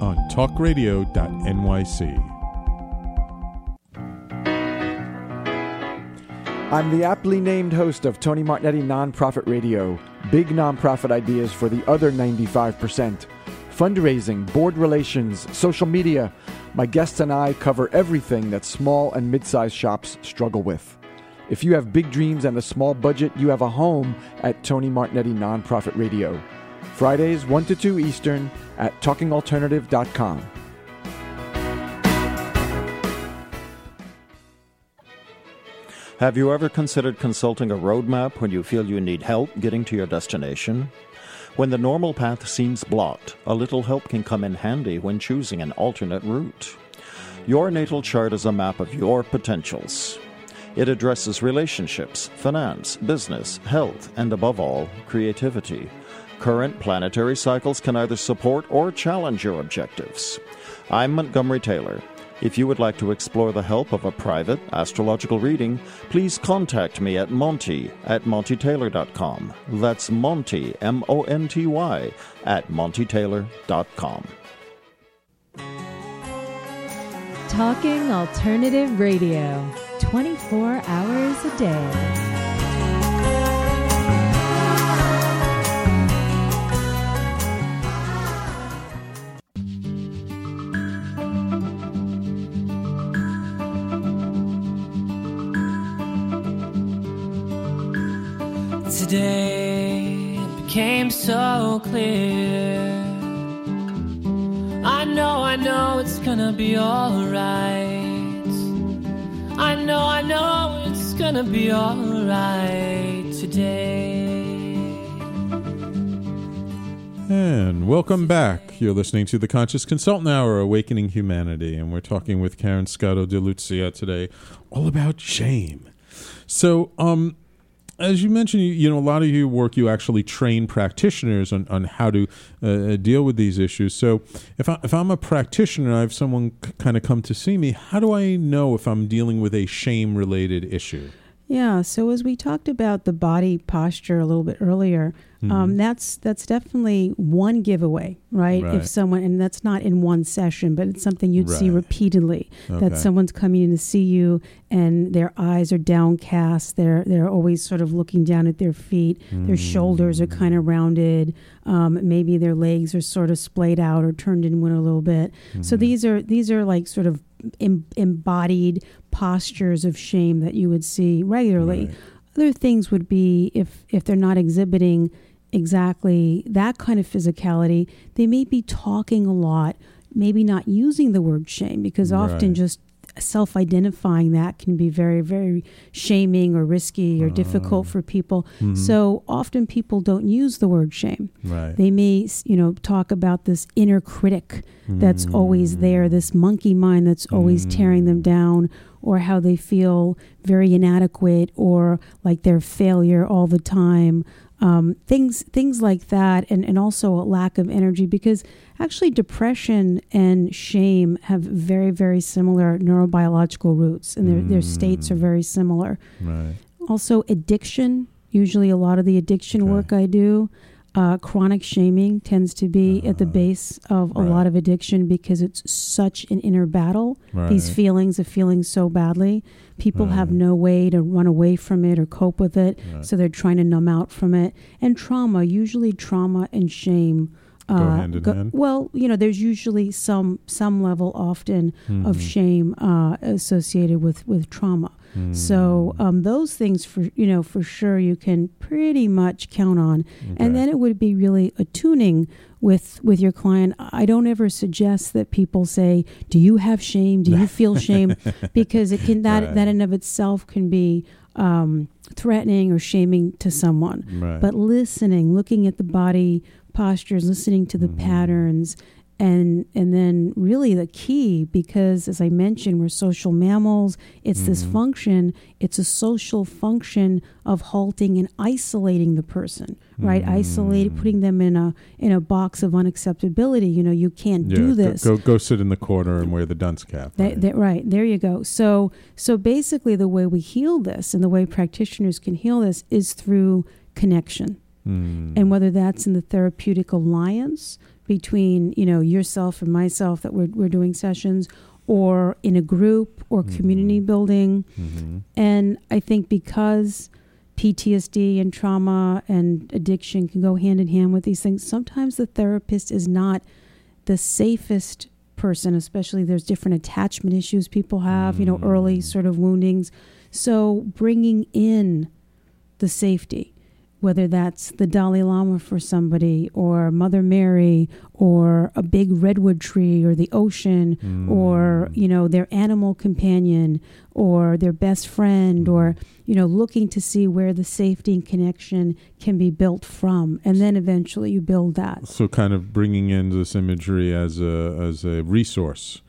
[SPEAKER 2] on talkradio.nyc.
[SPEAKER 7] I'm the aptly named host of Tony Martignetti Nonprofit Radio. Big nonprofit ideas for the other 95%. Fundraising, board relations, social media. My guests and I cover everything that small and mid sized shops struggle with. If you have big dreams and a small budget, you have a home at Tony Martignetti Nonprofit Radio. Fridays, 1 to 2 Eastern at talkingalternative.com.
[SPEAKER 8] Have you ever considered consulting a roadmap when you feel you need help getting to your destination? When the normal path seems blocked, a little help can come in handy when choosing an alternate route. Your natal chart is a map of your potentials. It addresses relationships, finance, business, health, and above all, creativity. Current planetary cycles can either support or challenge your objectives. I'm Montgomery Taylor. If you would like to explore the help of a private astrological reading, please contact me at Monty at MontyTaylor.com. That's Monty, M O N T Y, at MontyTaylor.com.
[SPEAKER 1] Talking Alternative Radio, 24 hours a day.
[SPEAKER 9] Today it became so clear. I know, I know it's gonna be alright. I know, I know it's gonna be alright today.
[SPEAKER 2] And welcome back. You're listening to the Conscious Consultant Hour, Awakening Humanity, and we're talking with Caryn Scotto de Luzia today, all about shame. So, um, as you mentioned, you, know, a lot of your work, you actually train practitioners on, on how to uh, deal with these issues. So, if, I, if I'm a practitioner, I have someone kind of come to see me, how do I know if I'm dealing with a shame related issue?
[SPEAKER 3] Yeah. So as we talked about the body posture a little bit earlier,
[SPEAKER 2] Mm-hmm.
[SPEAKER 3] um, that's that's definitely one giveaway, right?
[SPEAKER 2] Right.
[SPEAKER 3] If someone and that's not in one session, but it's something you'd see repeatedly.
[SPEAKER 2] Okay.
[SPEAKER 3] That someone's coming in to see you and their eyes are downcast. They're they're always sort of looking down at their feet. Their shoulders are kind of rounded. Um, maybe their legs are sort of splayed out or turned inward a little bit. So these are these are like sort of em- embodied postures of shame that you would see regularly.
[SPEAKER 2] Right.
[SPEAKER 3] Other things would be if if they're not exhibiting exactly that kind of physicality, they may be talking a lot, maybe not using the word shame because often
[SPEAKER 2] Right.
[SPEAKER 3] just self-identifying that can be very very shaming or risky or difficult oh. for people. Mm-hmm. So often people don't use the word shame.
[SPEAKER 2] Right.
[SPEAKER 3] They may, you know, talk about this inner critic that's always there, mm. this monkey mind that's always tearing them mm. down, or how they feel very inadequate or like they're failure all the time. Um, things things like that, and, and also a lack of energy because actually depression and shame have very very similar neurobiological roots, and their their states are very similar
[SPEAKER 2] right.
[SPEAKER 3] also addiction usually a lot of the addiction
[SPEAKER 2] Okay.
[SPEAKER 3] work i do uh, chronic shaming tends to be at the base of a lot of addiction because it's such an inner battle. These feelings of feeling so badly people have no way to run away from it or cope with it
[SPEAKER 2] Right.
[SPEAKER 3] so they're trying to numb out from it. And trauma usually trauma and shame uh,
[SPEAKER 2] Go hand in hand?
[SPEAKER 3] well you know there's usually some some level often
[SPEAKER 2] Mm-hmm.
[SPEAKER 3] of shame uh, associated with with trauma
[SPEAKER 2] Mm.
[SPEAKER 3] so um, those things for you know for sure you can pretty much count on, and then it would be really attuning with with your client. I don't ever suggest that people say, "Do you have shame? Do you feel shame?" because it can that
[SPEAKER 2] Right.
[SPEAKER 3] that in of itself can be um, threatening or shaming to someone.
[SPEAKER 2] Right.
[SPEAKER 3] But listening, looking at the body postures, listening to the patterns, and and then really the key because as I mentioned, we're social mammals. It's this function. It's a social function of halting and isolating the person, right? Isolate, putting them in a in a box of unacceptability. You know, you can't
[SPEAKER 2] Yeah,
[SPEAKER 3] do this.
[SPEAKER 2] Go, go sit in the corner and wear the dunce cap.
[SPEAKER 3] That,
[SPEAKER 2] right.
[SPEAKER 3] that- right there you go. So so basically, the way we heal this and the way practitioners can heal this is through connection,
[SPEAKER 2] Mm.
[SPEAKER 3] and whether that's in the therapeutic alliance between you know yourself and myself that we're we're doing sessions, or in a group or community building,
[SPEAKER 2] Mhm.
[SPEAKER 3] and I think because PTSD and trauma and addiction can go hand in hand with these things, sometimes the therapist is not the safest person, especially there's different attachment issues people have, you know, early sort of woundings. So bringing in the safety, whether that's the Dalai Lama for somebody, or Mother Mary, or a big redwood tree, or the ocean, or you know their animal companion, or their best friend, or you know looking to see where the safety and connection can be built from, and then eventually you build that.
[SPEAKER 2] So kind of bringing in this imagery as a as a resource.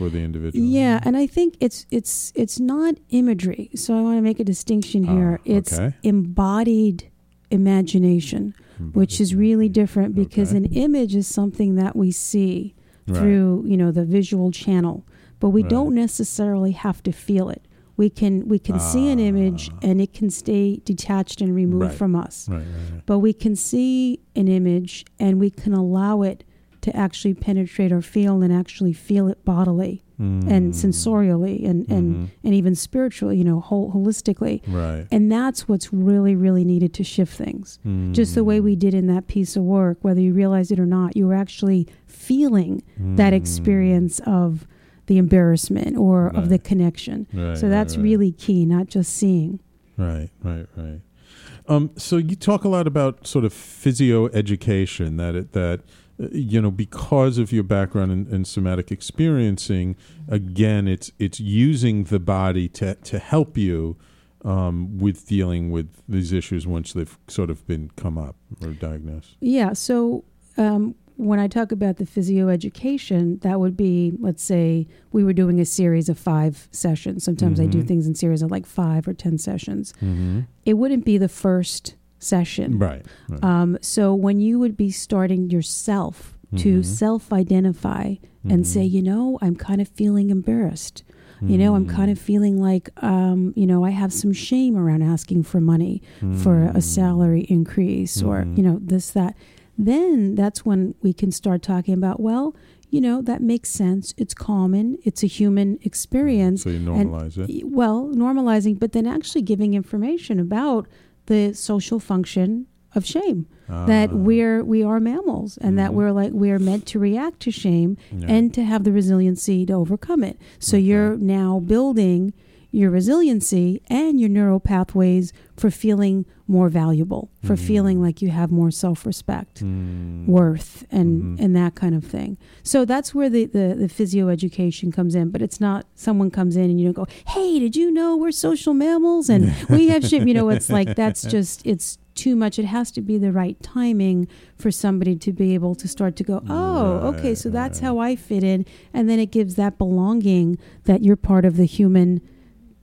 [SPEAKER 2] for the individual.
[SPEAKER 3] Yeah, and I think it's it's it's not imagery. So I want to make a distinction here.
[SPEAKER 2] Ah,
[SPEAKER 3] it's
[SPEAKER 2] okay.
[SPEAKER 3] embodied imagination, which is really different because
[SPEAKER 2] Okay.
[SPEAKER 3] an image is something that we see
[SPEAKER 2] Right.
[SPEAKER 3] through, you know, the visual channel, but we
[SPEAKER 2] Right.
[SPEAKER 3] don't necessarily have to feel it. We can we can see an image and it can stay detached and removed
[SPEAKER 2] Ah. Right.
[SPEAKER 3] from us. But we can see an image and we can allow it to actually penetrate our field and actually feel it bodily and mm. sensorially and, and, mm-hmm. and even spiritually, you know, whole, holistically.
[SPEAKER 2] Right.
[SPEAKER 3] And that's what's really, really needed to shift things. Just the way we mm. did in that piece of work, whether you realize it or not, you were actually feeling that experience mm. of the embarrassment or of the connection.
[SPEAKER 2] Right,
[SPEAKER 3] so that's
[SPEAKER 2] right, right.
[SPEAKER 3] really key, not just seeing.
[SPEAKER 2] Right, right, right. Um, so you talk a lot about sort of physio education that it, that you know because of your background in, in somatic experiencing, again, it's it's using the body to to help you um, with dealing with these issues once they've sort of been come up or diagnosed.
[SPEAKER 3] Yeah. So um, when I talk about the physio education, that would be, let's say, we were doing a series of five sessions. Sometimes I do
[SPEAKER 2] Mhm.
[SPEAKER 3] things in series of like five or 10 sessions.
[SPEAKER 2] Mm-hmm.
[SPEAKER 3] It wouldn't be the first session.
[SPEAKER 2] Right. right.
[SPEAKER 3] Um, so when you would be starting yourself to
[SPEAKER 2] Mhm.
[SPEAKER 3] self identify and say,
[SPEAKER 2] Mhm.
[SPEAKER 3] you know, I'm kind of feeling embarrassed. You know, I'm kind of
[SPEAKER 2] Mm.
[SPEAKER 3] feeling like, um, you know, I have some shame around asking for money for a
[SPEAKER 2] Mm.
[SPEAKER 3] salary increase or,
[SPEAKER 2] Mhm.
[SPEAKER 3] you know, this, that. Then that's when we can start talking about, well, you know, that makes sense. It's common. It's a human experience.
[SPEAKER 2] So you
[SPEAKER 3] And-
[SPEAKER 2] normalize it.
[SPEAKER 3] Well, normalizing, but then actually giving information about the social function of shame that
[SPEAKER 2] Ah.
[SPEAKER 3] we're we are mammals and that
[SPEAKER 2] Mhm.
[SPEAKER 3] we're like we're meant to react to shame
[SPEAKER 2] Yeah.
[SPEAKER 3] and to have the resiliency to overcome it. So
[SPEAKER 2] Okay.
[SPEAKER 3] you're now building your resiliency and your neural pathways for feeling more valuable, for feeling like you have more self-respect,
[SPEAKER 2] Mm.
[SPEAKER 3] worth and
[SPEAKER 2] Mhm.
[SPEAKER 3] and that kind of thing. So that's where the, the the physio education comes in, but it's not someone comes in and you don't go, "Hey, did you know we're social mammals and we have shit?" You know, it's like that's just it's too much. It has to be the right timing for somebody to be able to start to go, "Oh, okay, so that's
[SPEAKER 2] right.
[SPEAKER 3] how I fit in." And then it gives that belonging that you're part of the human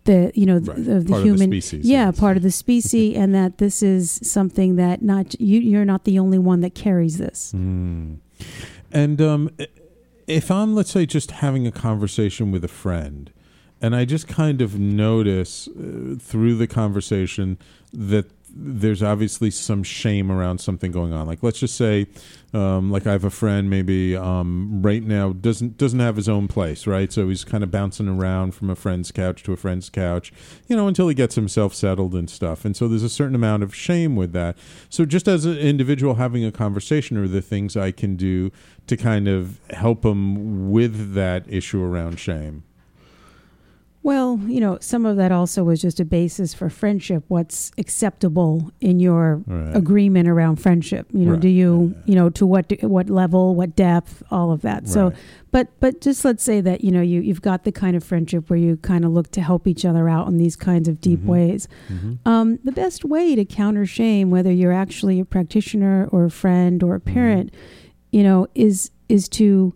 [SPEAKER 3] the you know
[SPEAKER 2] Right.
[SPEAKER 3] the, of the
[SPEAKER 2] Part of the
[SPEAKER 3] human
[SPEAKER 2] species,
[SPEAKER 3] yeah
[SPEAKER 2] yes.
[SPEAKER 3] part of the species and that this is something that not you you're not the only one that carries this
[SPEAKER 2] Mm. And um, if I'm, let's say, just having a conversation with a friend, and I just kind of notice uh, through the conversation that there's obviously some shame around something going on. Like, let's just say, um, like I have a friend maybe um, right now doesn't doesn't have his own place, right? So he's kind of bouncing around from a friend's couch to a friend's couch, you know, until he gets himself settled and stuff. And so there's a certain amount of shame with that. So just as an individual having a conversation, are the things I can do to kind of help him with that issue around shame?
[SPEAKER 3] Well you know some of that also was just a basis for friendship what's acceptable in your
[SPEAKER 2] Right.
[SPEAKER 3] agreement around friendship you know
[SPEAKER 2] Right.
[SPEAKER 3] do you you know to what what level what depth all of that so but but just let's say that you know you you've got the kind of friendship where you kind of look to help each other out in these kinds of deep
[SPEAKER 2] Mhm.
[SPEAKER 3] ways
[SPEAKER 2] Mhm.
[SPEAKER 3] Um, the best way to counter shame, whether you're actually a practitioner or a friend or a
[SPEAKER 2] Mm-hmm.
[SPEAKER 3] parent, you know, is is to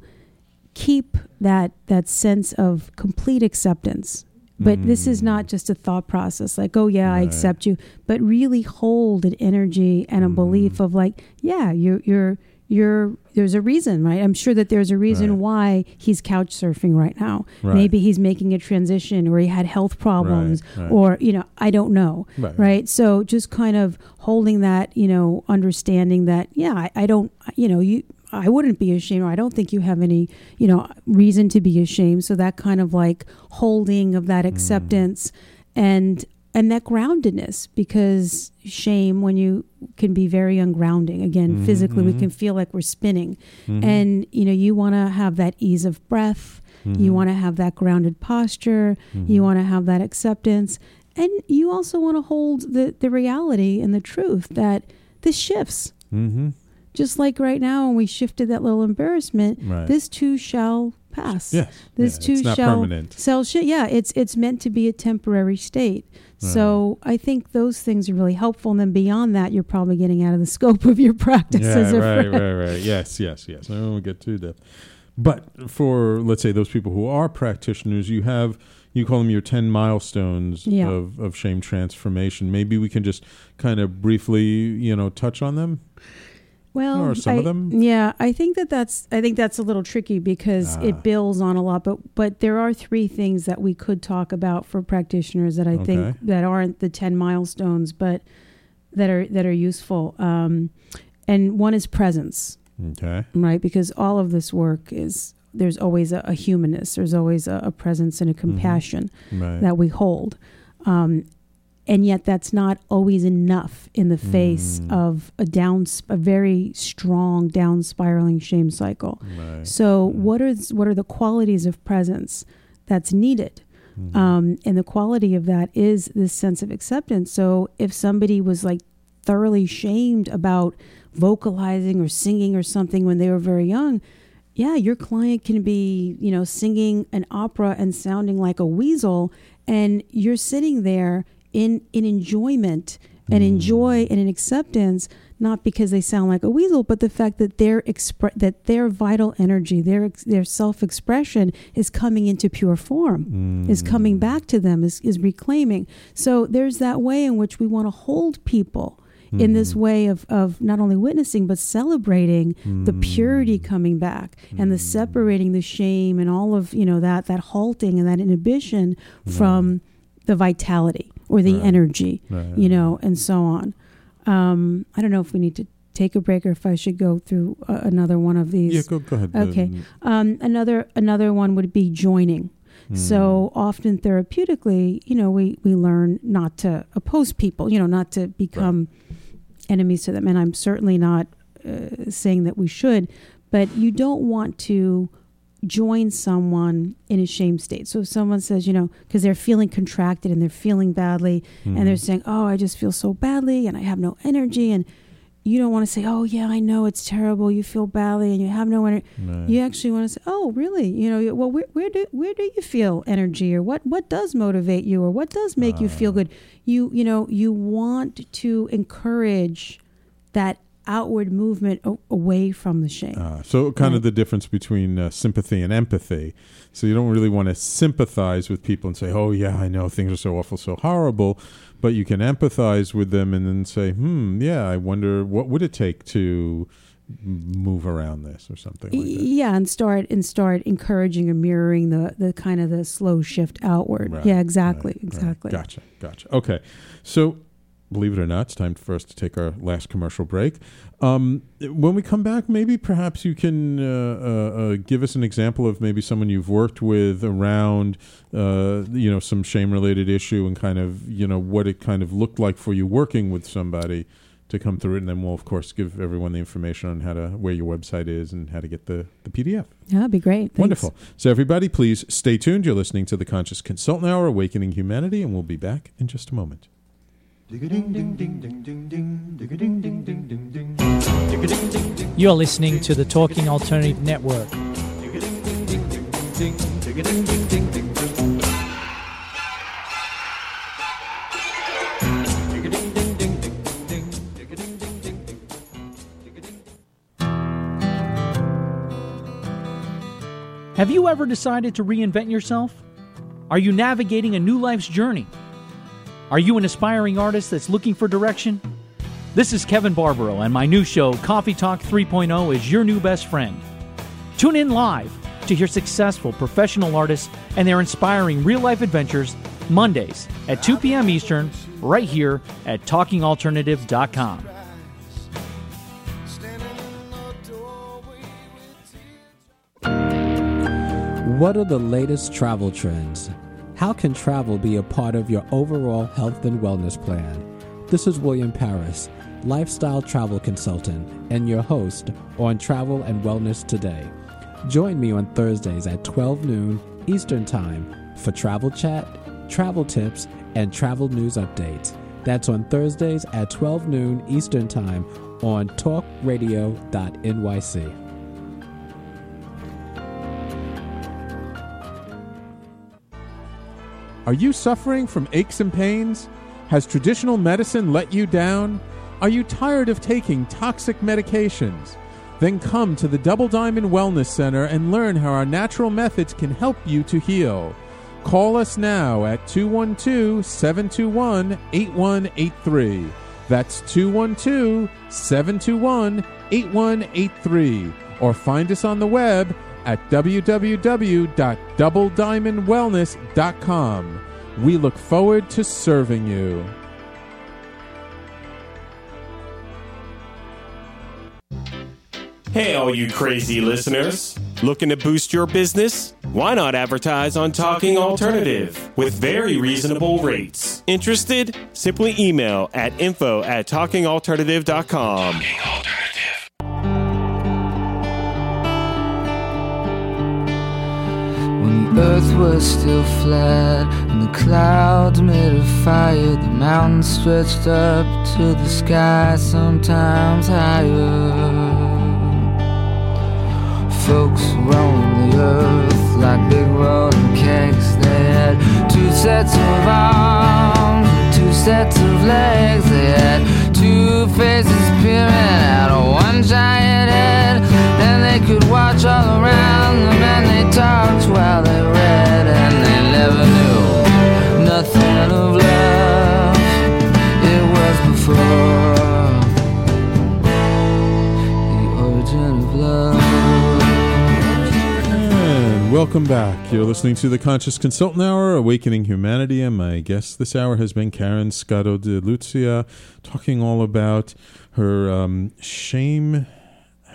[SPEAKER 3] keep that that sense of complete acceptance. But this is not just a thought process like, oh yeah, I accept you, but really hold an energy and a
[SPEAKER 2] Mm-hmm.
[SPEAKER 3] belief of like, yeah, you're you're you're there's a reason, right? I'm sure that there's a reason
[SPEAKER 2] Right.
[SPEAKER 3] why he's couch surfing right now.
[SPEAKER 2] Right.
[SPEAKER 3] Maybe he's making a transition or he had health problems
[SPEAKER 2] Right, right.
[SPEAKER 3] or you know, I don't know
[SPEAKER 2] Right.
[SPEAKER 3] right so just kind of holding that you know understanding that yeah I, I don't you know you i wouldn't be ashamed or i don't think you have any you know reason to be ashamed so that kind of like holding of
[SPEAKER 2] Mm.
[SPEAKER 3] that acceptance and and that groundedness because shame when you can be very ungrounding again
[SPEAKER 2] Mhm,
[SPEAKER 3] physically we
[SPEAKER 2] mhm.
[SPEAKER 3] can feel like we're spinning
[SPEAKER 2] Mhm.
[SPEAKER 3] and you know you want to have that ease of breath you
[SPEAKER 2] Mhm.
[SPEAKER 3] want to have that grounded posture you
[SPEAKER 2] Mhm.
[SPEAKER 3] want to have that acceptance and you also want to hold the, the reality and the truth that this shifts
[SPEAKER 2] Mhm.
[SPEAKER 3] Just like right now when we shifted that little embarrassment
[SPEAKER 2] Right.
[SPEAKER 3] this too shall pass
[SPEAKER 2] Yes.
[SPEAKER 3] this
[SPEAKER 2] Yeah,
[SPEAKER 3] too
[SPEAKER 2] it's not
[SPEAKER 3] shall
[SPEAKER 2] permanent.
[SPEAKER 3] shall shi- yeah it's it's meant to be a temporary state so i think those things are really helpful and then beyond that you're probably getting out of the scope of your practice
[SPEAKER 2] yeah,
[SPEAKER 3] as a
[SPEAKER 2] right,
[SPEAKER 3] friend.
[SPEAKER 2] right, right. Yes, yes, yes. I don't get too deep. But for let's say those people who are practitioners, you have you call them your ten milestones
[SPEAKER 3] Yeah.
[SPEAKER 2] of of shame transformation. Maybe we can just kind of briefly, you know, touch on them.
[SPEAKER 3] Well,
[SPEAKER 2] Or some
[SPEAKER 3] I,
[SPEAKER 2] of them?
[SPEAKER 3] Yeah, I think that that's I think that's a little tricky because
[SPEAKER 2] Ah.
[SPEAKER 3] it builds on a lot. But but there are three things that we could talk about for practitioners that I
[SPEAKER 2] Okay.
[SPEAKER 3] think that aren't the ten milestones, but that are that are useful. Um, and one is presence,
[SPEAKER 2] Okay.
[SPEAKER 3] right? Because all of this work is there's always a, a humanness, there's always a, a presence and a compassion
[SPEAKER 2] Right.
[SPEAKER 3] that we hold. Um, and yet that's not always enough in the face
[SPEAKER 2] Mm.
[SPEAKER 3] of a down a very strong down spiraling shame cycle.
[SPEAKER 2] right.
[SPEAKER 3] So
[SPEAKER 2] Mm.
[SPEAKER 3] what are what are the qualities of presence that's needed?
[SPEAKER 2] Mhm.
[SPEAKER 3] Um, and the quality of that is this sense of acceptance. So if somebody was like thoroughly shamed about vocalizing or singing or something when they were very young, yeah, your client can be, you know, singing an opera and sounding like a weasel, and you're sitting there in in enjoyment and in mm. joy and in acceptance, not because they sound like a weasel, but the fact that their expre- that their vital energy, their their self expression is coming into pure form, is mm. coming back to them, is is reclaiming. So there's that way in which we want to hold people in this mm. way of, of not only witnessing but celebrating the purity coming back and the separating the shame and all of you know that that halting and that inhibition from the vitality or the
[SPEAKER 2] Right.
[SPEAKER 3] energy
[SPEAKER 2] Right.
[SPEAKER 3] you know and so on um, i don't know if we need to take a break or if i should go through uh, another one of these
[SPEAKER 2] Yeah, go go ahead.
[SPEAKER 3] Okay. Um, another another one would be joining. So often therapeutically, you know, we we learn not to oppose people, you know, not to become enemies to them. And I'm certainly not uh, saying that we should, but you don't want to join someone in a shame state. So if someone says, you know, because they're feeling contracted and they're feeling badly, and hmm. they're saying, "Oh, I just feel so badly, and I have no energy," and you don't want to say, "Oh, yeah, I know it's terrible. You feel badly, and you have no energy."
[SPEAKER 2] right.
[SPEAKER 3] You actually want to say, "Oh, really? You know, well, where, where do where do you feel energy, or what what does motivate you, or what does make you feel ah. good?" You you know you want to encourage that outward movement a- away from the shame.
[SPEAKER 2] Uh, so, kind of the difference between uh, sympathy and empathy. So, you don't really want to sympathize with people and say, "Oh, yeah, I know things are so awful, so horrible," but you can empathize with them and then say, "Hmm, yeah, I wonder what would it take to move around this or something like that."
[SPEAKER 3] yeah, and start and start encouraging or mirroring the the kind of the slow shift outward.
[SPEAKER 2] Right,
[SPEAKER 3] yeah, exactly,
[SPEAKER 2] right, right.
[SPEAKER 3] exactly.
[SPEAKER 2] Gotcha, gotcha. Okay, so believe it or not, it's time for us to take our last commercial break. Um, when we come back, maybe perhaps you can uh, uh, uh, give us an example of maybe someone you've worked with around, uh, you know, some shame-related issue and kind of, you know, what it kind of looked like for you working with somebody to come through it, and then we'll of course give everyone the information on how to where your website is and how to get the the PDF.
[SPEAKER 3] Yeah, that'd be great. Thanks.
[SPEAKER 2] Wonderful. So, everybody, please stay tuned. You're listening to the Conscious Consultant Hour, Awakening Humanity, and we'll be back in just a moment.
[SPEAKER 4] You're listening to the Talking Alternative Network. Have you ever decided to reinvent yourself? Are you navigating a new life's journey? Are you an aspiring artist that's looking for direction? This is Kevin Barbaro, and my new show, Coffee Talk 3.0, is your new best friend. Tune in live to hear successful professional artists and their inspiring real life adventures Mondays at 2 p.m. Eastern, right here at TalkingAlternative.com.
[SPEAKER 5] What are the latest travel trends? How can travel be a part of your overall health and wellness plan? This is William Paris, lifestyle travel consultant, and your host on Travel and Wellness Today. Join me on Thursdays at 12 noon Eastern Time for travel chat, travel tips, and travel news updates. That's on Thursdays at 12 noon Eastern Time on talkradio.nyc.
[SPEAKER 2] Are you suffering from aches and pains? Has traditional medicine let you down? Are you tired of taking toxic medications? Then come to the Double Diamond Wellness Center and learn how our natural methods can help you to heal. Call us now at 212 721 8183. That's 212 721 8183. Or find us on the web at www.doublediamondwellness.com. We look forward to serving you.
[SPEAKER 10] Hey, all you crazy listeners. Looking to boost your business? Why not advertise on Talking Alternative with very reasonable rates? Interested? Simply email at info at talkingalternative.com. Talking
[SPEAKER 11] When the earth was still flat and the clouds made of fire, the mountains stretched up to the sky, sometimes higher folks roaming the earth like big rolling kegs. They had two sets of arms two sets of legs. They had two faces peering out of one giant head. And they could watch all around them and they talked while they read. And they never knew nothing of love. It was before.
[SPEAKER 2] Welcome back. You're listening to the Conscious Consultant Hour, Awakening Humanity, and my guest this hour has been Caryn Scotto de Luzia, talking all about her um, shame.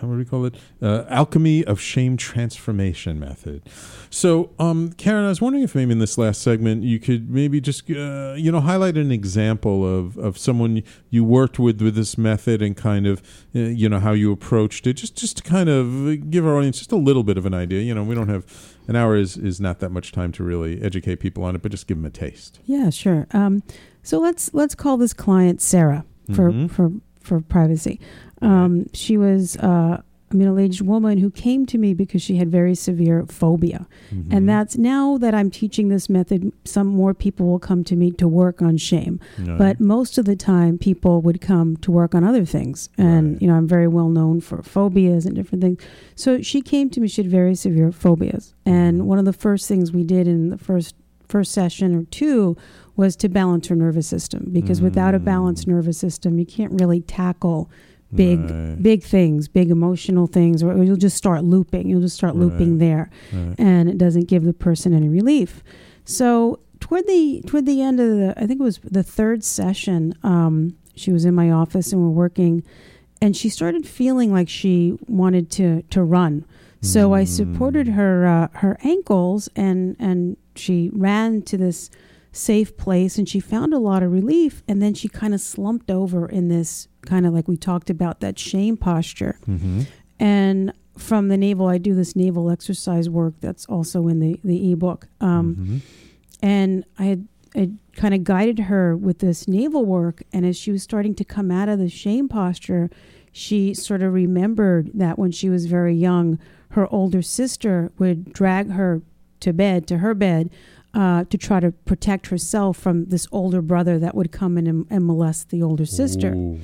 [SPEAKER 2] How would we call it? Uh, alchemy of shame transformation method. So, um, Caryn, I was wondering if maybe in this last segment you could maybe just uh, you know highlight an example of, of someone you worked with with this method and kind of uh, you know how you approached it, just just to kind of give our audience just a little bit of an idea. You know, we don't have an hour is is not that much time to really educate people on it, but just give them a taste.
[SPEAKER 3] Yeah, sure. Um, so let's let's call this client Sarah for
[SPEAKER 2] Mhm.
[SPEAKER 3] for for privacy. Um, she was uh, a middle-aged woman who came to me because she had very severe phobia,
[SPEAKER 2] Mm-hmm.
[SPEAKER 3] and that's now that I'm teaching this method. Some more people will come to me to work on shame,
[SPEAKER 2] Right.
[SPEAKER 3] but most of the time, people would come to work on other things. And
[SPEAKER 2] Right.
[SPEAKER 3] you know, I'm very well known for phobias and different things. So she came to me. She had very severe phobias, and
[SPEAKER 2] Mm-hmm.
[SPEAKER 3] one of the first things we did in the first first session or two was to balance her nervous system because without a balanced nervous system, you can't really tackle big
[SPEAKER 2] Right.
[SPEAKER 3] big things, big emotional things, or you'll just start looping. You'll just start looping
[SPEAKER 2] Right.
[SPEAKER 3] there,
[SPEAKER 2] Right.
[SPEAKER 3] and it doesn't give the person any relief. So toward the toward the end of the, I think it was the third session. Um, she was in my office and we're working, and she started feeling like she wanted to to run. So I supported her uh, her ankles and and she ran to this safe place and she found a lot of relief and then she kind of slumped over in this kind of like we talked about that shame posture
[SPEAKER 2] Mm-hmm.
[SPEAKER 3] and from the navel i do this navel exercise work that's also in the the ebook um,
[SPEAKER 2] Mhm.
[SPEAKER 3] and i had I kind of guided her with this navel work and as she was starting to come out of the shame posture she sort of remembered that when she was very young her older sister would drag her to bed to her bed uh, to try to protect herself from this older brother that would come in and, and molest the older sister
[SPEAKER 2] Ooh.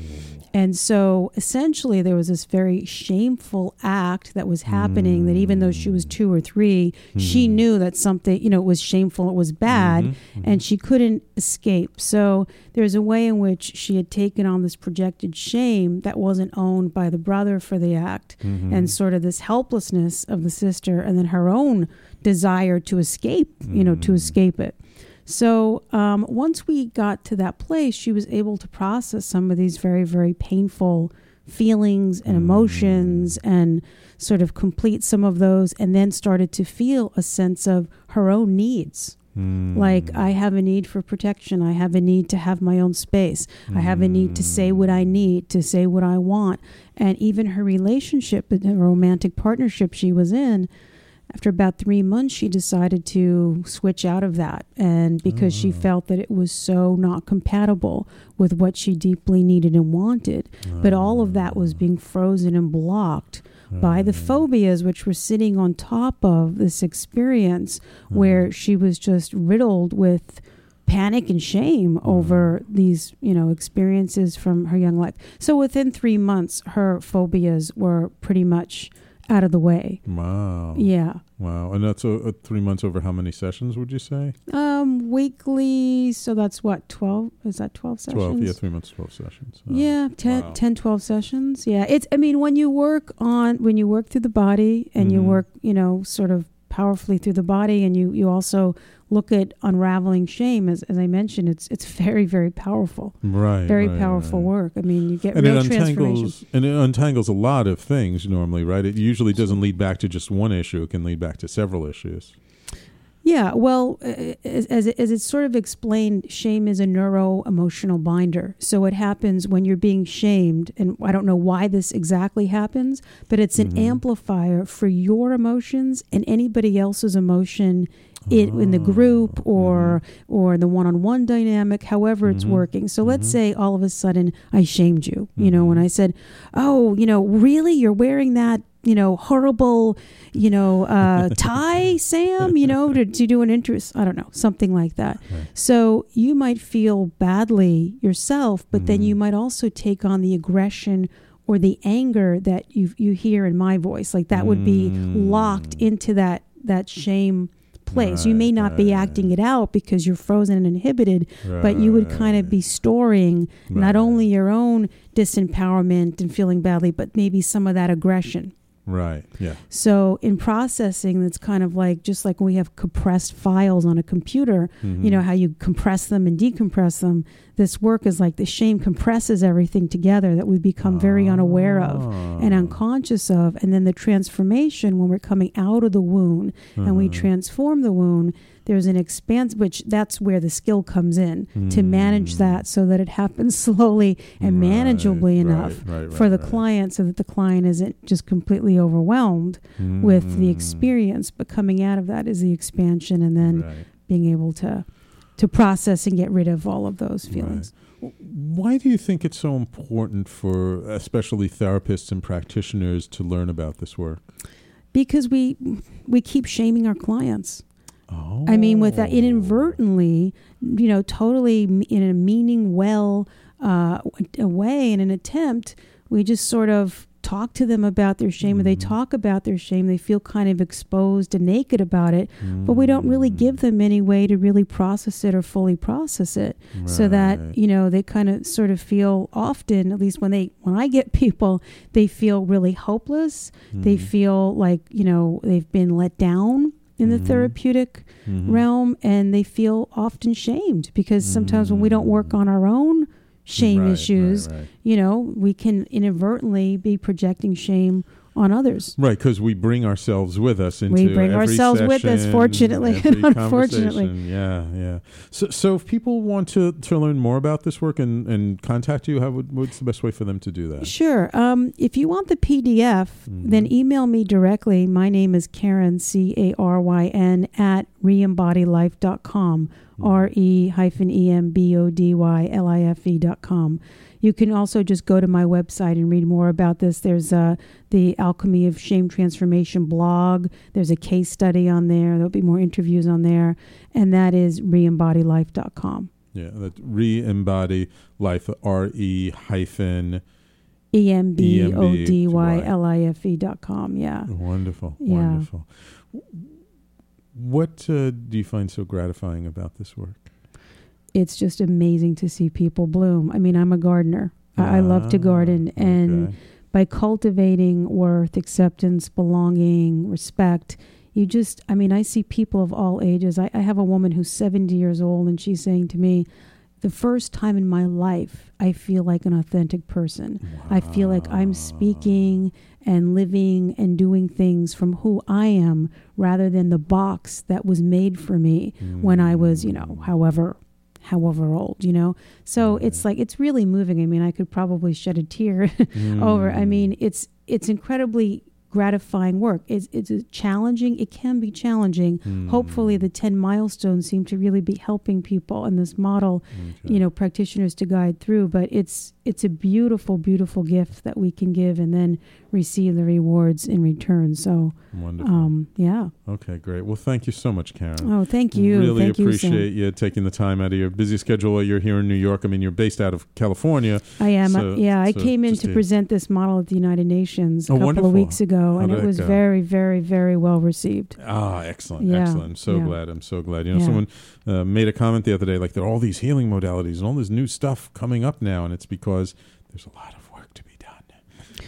[SPEAKER 3] and so essentially, there was this very shameful act that was happening that even though she was two or three, she hmm. knew that something, you know, it was shameful, it was bad, mm-hmm, mm-hmm. and she couldn't escape. So there's a way in which she had taken on this projected shame that wasn't owned by the brother for the act, mm-hmm. and sort of this helplessness of the sister, and then her own desire to escape, you know, to mm. escape it. So um, once we got to that place, she was able to process some of these very, very painful feelings and mm. emotions and sort of complete some of those, and then started to feel a sense of her own needs. Mm. Like, I have a need for protection. I have a need to have my own space. I have a need to say what I need, to say what I want. And even her relationship, the romantic partnership she was in, after about three months, she decided to switch out of that. And because she mm. felt that it was so not compatible with what she deeply needed and wanted. But all of that was being frozen and blocked by the mm. phobias, which were sitting on top of this experience where mm. she was just riddled with panic and shame over these, you know, experiences from her young life. So within three months, her phobias were pretty much out of the way.
[SPEAKER 2] Wow.
[SPEAKER 3] Yeah.
[SPEAKER 2] Wow. And that's uh, uh, three months over how many sessions would you say?
[SPEAKER 3] Um, weekly. So that's what, 12? Is that 12 sessions?
[SPEAKER 2] 12. Yeah, three months, 12 sessions. Oh,
[SPEAKER 3] Yeah, 10,
[SPEAKER 2] wow.
[SPEAKER 3] 10, 12 sessions. Yeah. It's, I mean, when you work on, when you work through the body and you
[SPEAKER 2] Mhm.
[SPEAKER 3] work, you know, sort of powerfully through the body and you, you also look at unraveling shame, as, as I mentioned, it's, it's very, very powerful.
[SPEAKER 2] Right.
[SPEAKER 3] Very
[SPEAKER 2] right,
[SPEAKER 3] powerful
[SPEAKER 2] right.
[SPEAKER 3] work. I mean, you get
[SPEAKER 2] and
[SPEAKER 3] real
[SPEAKER 2] it untangles and it untangles a lot of things normally, right? It usually doesn't lead back to just one issue; it can lead back to several issues.
[SPEAKER 3] Yeah, well, uh, as, as, it- as it's sort of explained, shame is a neuro emotional binder. So it happens when you're being shamed, and I don't know why this exactly happens, but it's an amplifier for your emotions and anybody else's emotion in, in the mm-hmm. group or mm-hmm. or the one-on-one dynamic however it's mm-hmm. working. So let's say all of a sudden i shamed you you know when i said oh you know really? You're wearing that you know horrible you know uh, tie sam? You know to, to do an interest i don't know something like that. So you might feel badly yourself but then you might also take on the aggression or the anger that you you hear in my voice. Like that would be locked mm. into that that shame place. You may
[SPEAKER 2] Right,
[SPEAKER 3] not be acting it out because you're frozen and inhibited but you would kind of be storing not only your own disempowerment and feeling badly but maybe some of that aggression
[SPEAKER 2] Right. Yeah.
[SPEAKER 3] so in processing, it's kind of like just like we have compressed files on a computer,
[SPEAKER 2] Mm-hmm.
[SPEAKER 3] you know, how you compress them and decompress them. This work is like the shame compresses everything together that we become very unaware of and
[SPEAKER 2] Ah.
[SPEAKER 3] unconscious of. And then the transformation when we're coming out of the wound and we
[SPEAKER 2] Uh-huh.
[SPEAKER 3] transform the wound, there's an expanse, which that's where the skill comes in to manage that so that it happens slowly and
[SPEAKER 2] Mm. Right,
[SPEAKER 3] manageably
[SPEAKER 2] right,
[SPEAKER 3] enough
[SPEAKER 2] right,
[SPEAKER 3] for the
[SPEAKER 2] right.
[SPEAKER 3] client so that the client isn't just completely overwhelmed with the
[SPEAKER 2] Mm.
[SPEAKER 3] experience but coming out of that is the expansion and then
[SPEAKER 2] Right.
[SPEAKER 3] being able to to process and get rid of all of those feelings
[SPEAKER 2] Why do you think it's so important for especially therapists and practitioners to learn about this work?
[SPEAKER 3] because we we keep shaming our clients
[SPEAKER 2] Oh.
[SPEAKER 3] i mean with that inadvertently you know totally in a meaning well uh, a way in an attempt we just sort of talk to them about their shame or they
[SPEAKER 2] Mm-hmm.
[SPEAKER 3] talk about their shame they feel kind of exposed and naked about it but we don't really give them any way to really process it or fully process it so that you know they kind of sort of feel often at least when they when i get people they feel really hopeless they
[SPEAKER 2] Mm-hmm.
[SPEAKER 3] feel like you know they've been let down in the therapeutic
[SPEAKER 2] Mm-hmm.
[SPEAKER 3] realm and they feel often shamed because sometimes when we don't work on our own shame
[SPEAKER 2] Right, right,
[SPEAKER 3] issues
[SPEAKER 2] right.
[SPEAKER 3] you know we can inadvertently be projecting shame on others
[SPEAKER 2] Right, because we bring ourselves with us into
[SPEAKER 3] We bring
[SPEAKER 2] every
[SPEAKER 3] ourselves with us, fortunately and unfortunately.
[SPEAKER 2] Yeah, yeah. So, so if people want to, to learn more about this work and, and contact you, how would, what's the best way for them to do that?
[SPEAKER 3] Sure. Um, if you want the PDF, then email me directly. My name is Caryn, C A R Y N, at reembodylife.com, R E hyphen E M B O D Y L I F E dot com. You can also just go to my website and read more about this. There's uh, the Alchemy of Shame Transformation blog. There's a case study on there. There'll be more interviews on there. And that is reembodylife.com.
[SPEAKER 2] Yeah, that re-embody life, R-E hyphen.
[SPEAKER 3] E M B O D Y L I F E dot com. Yeah.
[SPEAKER 2] Wonderful,
[SPEAKER 3] Yeah.
[SPEAKER 2] wonderful. What uh, do you find so gratifying about this work?
[SPEAKER 3] It's just amazing to see people bloom. I mean, I'm a gardener. I, I love to
[SPEAKER 2] Ah,
[SPEAKER 3] garden, and
[SPEAKER 2] okay.
[SPEAKER 3] by cultivating worth, acceptance, belonging, respect, you just, I mean, I see people of all ages. I, I have a woman who's 70 years old, and she's saying to me, the first time in my life, I feel like an authentic person. I feel like I'm speaking and living and doing things from who I am rather than the box that was made for me when I was, you know, however however old, you know? So mm-hmm. it's like it's really moving. I mean, I could probably shed a tear over. I mean, mm. it's it's incredibly gratifying work. It's it's challenging. It can be challenging. Hopefully, mm. the ten milestones seem to really be helping people in this model, you know, practitioners to guide through. But it's it's a beautiful, beautiful gift that we can give, and then receive the rewards in return. So,
[SPEAKER 2] Wonderful.
[SPEAKER 3] um, yeah.
[SPEAKER 2] Okay, great. Well, thank you so much, Caryn.
[SPEAKER 3] Oh, thank you.
[SPEAKER 2] Really
[SPEAKER 3] Thank
[SPEAKER 2] appreciate you taking the time out of your busy schedule while you're here in New York. I mean, you're based out of California.
[SPEAKER 3] I am.
[SPEAKER 2] so-
[SPEAKER 3] yeah, I
[SPEAKER 2] so
[SPEAKER 3] came in to present this model at the United Nations a
[SPEAKER 2] Oh,
[SPEAKER 3] couple
[SPEAKER 2] wonderful.
[SPEAKER 3] of weeks ago,
[SPEAKER 2] How
[SPEAKER 3] and it was
[SPEAKER 2] go?
[SPEAKER 3] very, very, very well received.
[SPEAKER 2] Ah, excellent,
[SPEAKER 3] Yeah,
[SPEAKER 2] excellent. I'm so
[SPEAKER 3] yeah.
[SPEAKER 2] glad. I'm so glad. You know,
[SPEAKER 3] Yeah.
[SPEAKER 2] someone uh, made a comment the other day, like there are all these healing modalities and all this new stuff coming up now, and it's because there's a lot of work to be done.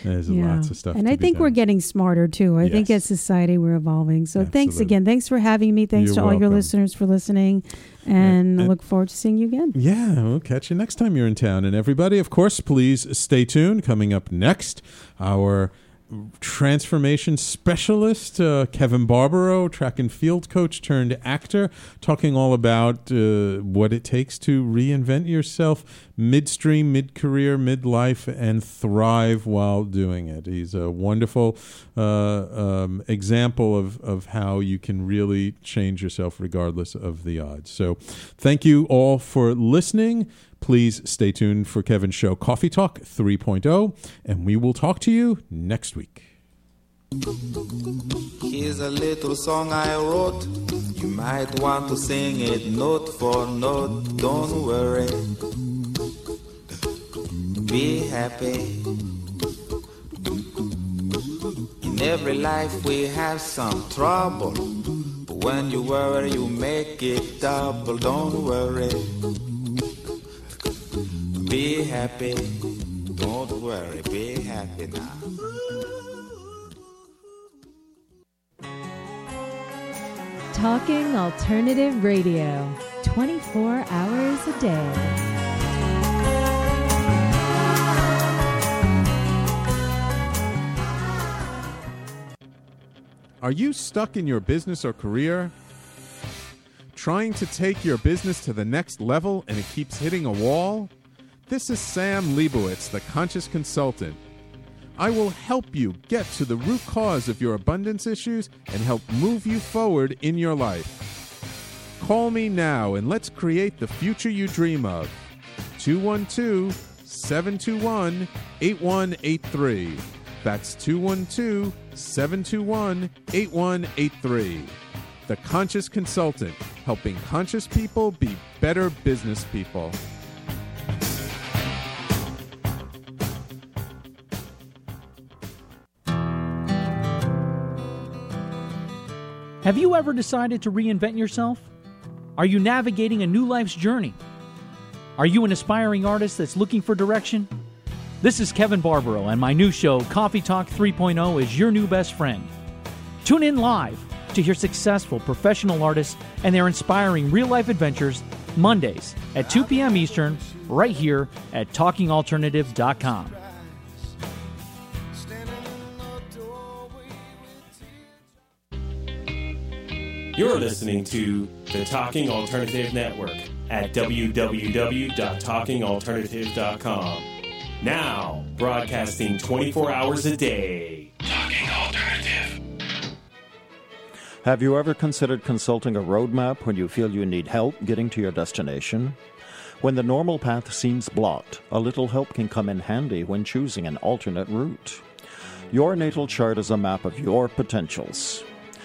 [SPEAKER 2] There's
[SPEAKER 3] yeah.
[SPEAKER 2] lots of stuff.
[SPEAKER 3] and I think we're getting smarter too. I think as society we're evolving. So thanks again. Thanks for having me. Thanks
[SPEAKER 2] You're
[SPEAKER 3] to all your listeners for listening, and I
[SPEAKER 2] and-
[SPEAKER 3] look forward to seeing you again.
[SPEAKER 2] Yeah, we'll catch you next time you're in town. And everybody, of course, please stay tuned. Coming up next, our transformation specialist, uh, Kevin Barbaro, track and field coach turned actor, talking all about uh, what it takes to reinvent yourself midstream, mid career, midlife, and thrive while doing it. He's a wonderful uh, um, example of, of how you can really change yourself regardless of the odds. So, thank you all for listening. Please stay tuned for Kevin's show Coffee Talk 3.0, and we will talk to you next week.
[SPEAKER 12] Here's a little song I wrote. You might want to sing it note for note. Don't worry. Be happy. In every life we have some trouble. But when you worry, you make it double. Don't worry. Be happy. Don't worry. Be happy now.
[SPEAKER 1] Talking Alternative Radio, 24 hours a day.
[SPEAKER 2] Are you stuck in your business or career? Trying to take your business to the next level and it keeps hitting a wall? This is Sam Liebowitz, the Conscious Consultant. I will help you get to the root cause of your abundance issues and help move you forward in your life. Call me now and let's create the future you dream of. 212 721 8183. That's 212 721 8183. The Conscious Consultant, helping conscious people be better business people.
[SPEAKER 4] Have you ever decided to reinvent yourself? Are you navigating a new life's journey? Are you an aspiring artist that's looking for direction? This is Kevin Barbaro, and my new show, Coffee Talk 3.0, is your new best friend. Tune in live to hear successful professional artists and their inspiring real life adventures Mondays at 2 p.m. Eastern, right here at TalkingAlternative.com.
[SPEAKER 10] You're listening to the Talking Alternative Network at www.talkingalternative.com. Now, broadcasting 24 hours a day. Talking Alternative.
[SPEAKER 8] Have you ever considered consulting a roadmap when you feel you need help getting to your destination? When the normal path seems blocked, a little help can come in handy when choosing an alternate route. Your natal chart is a map of your potentials.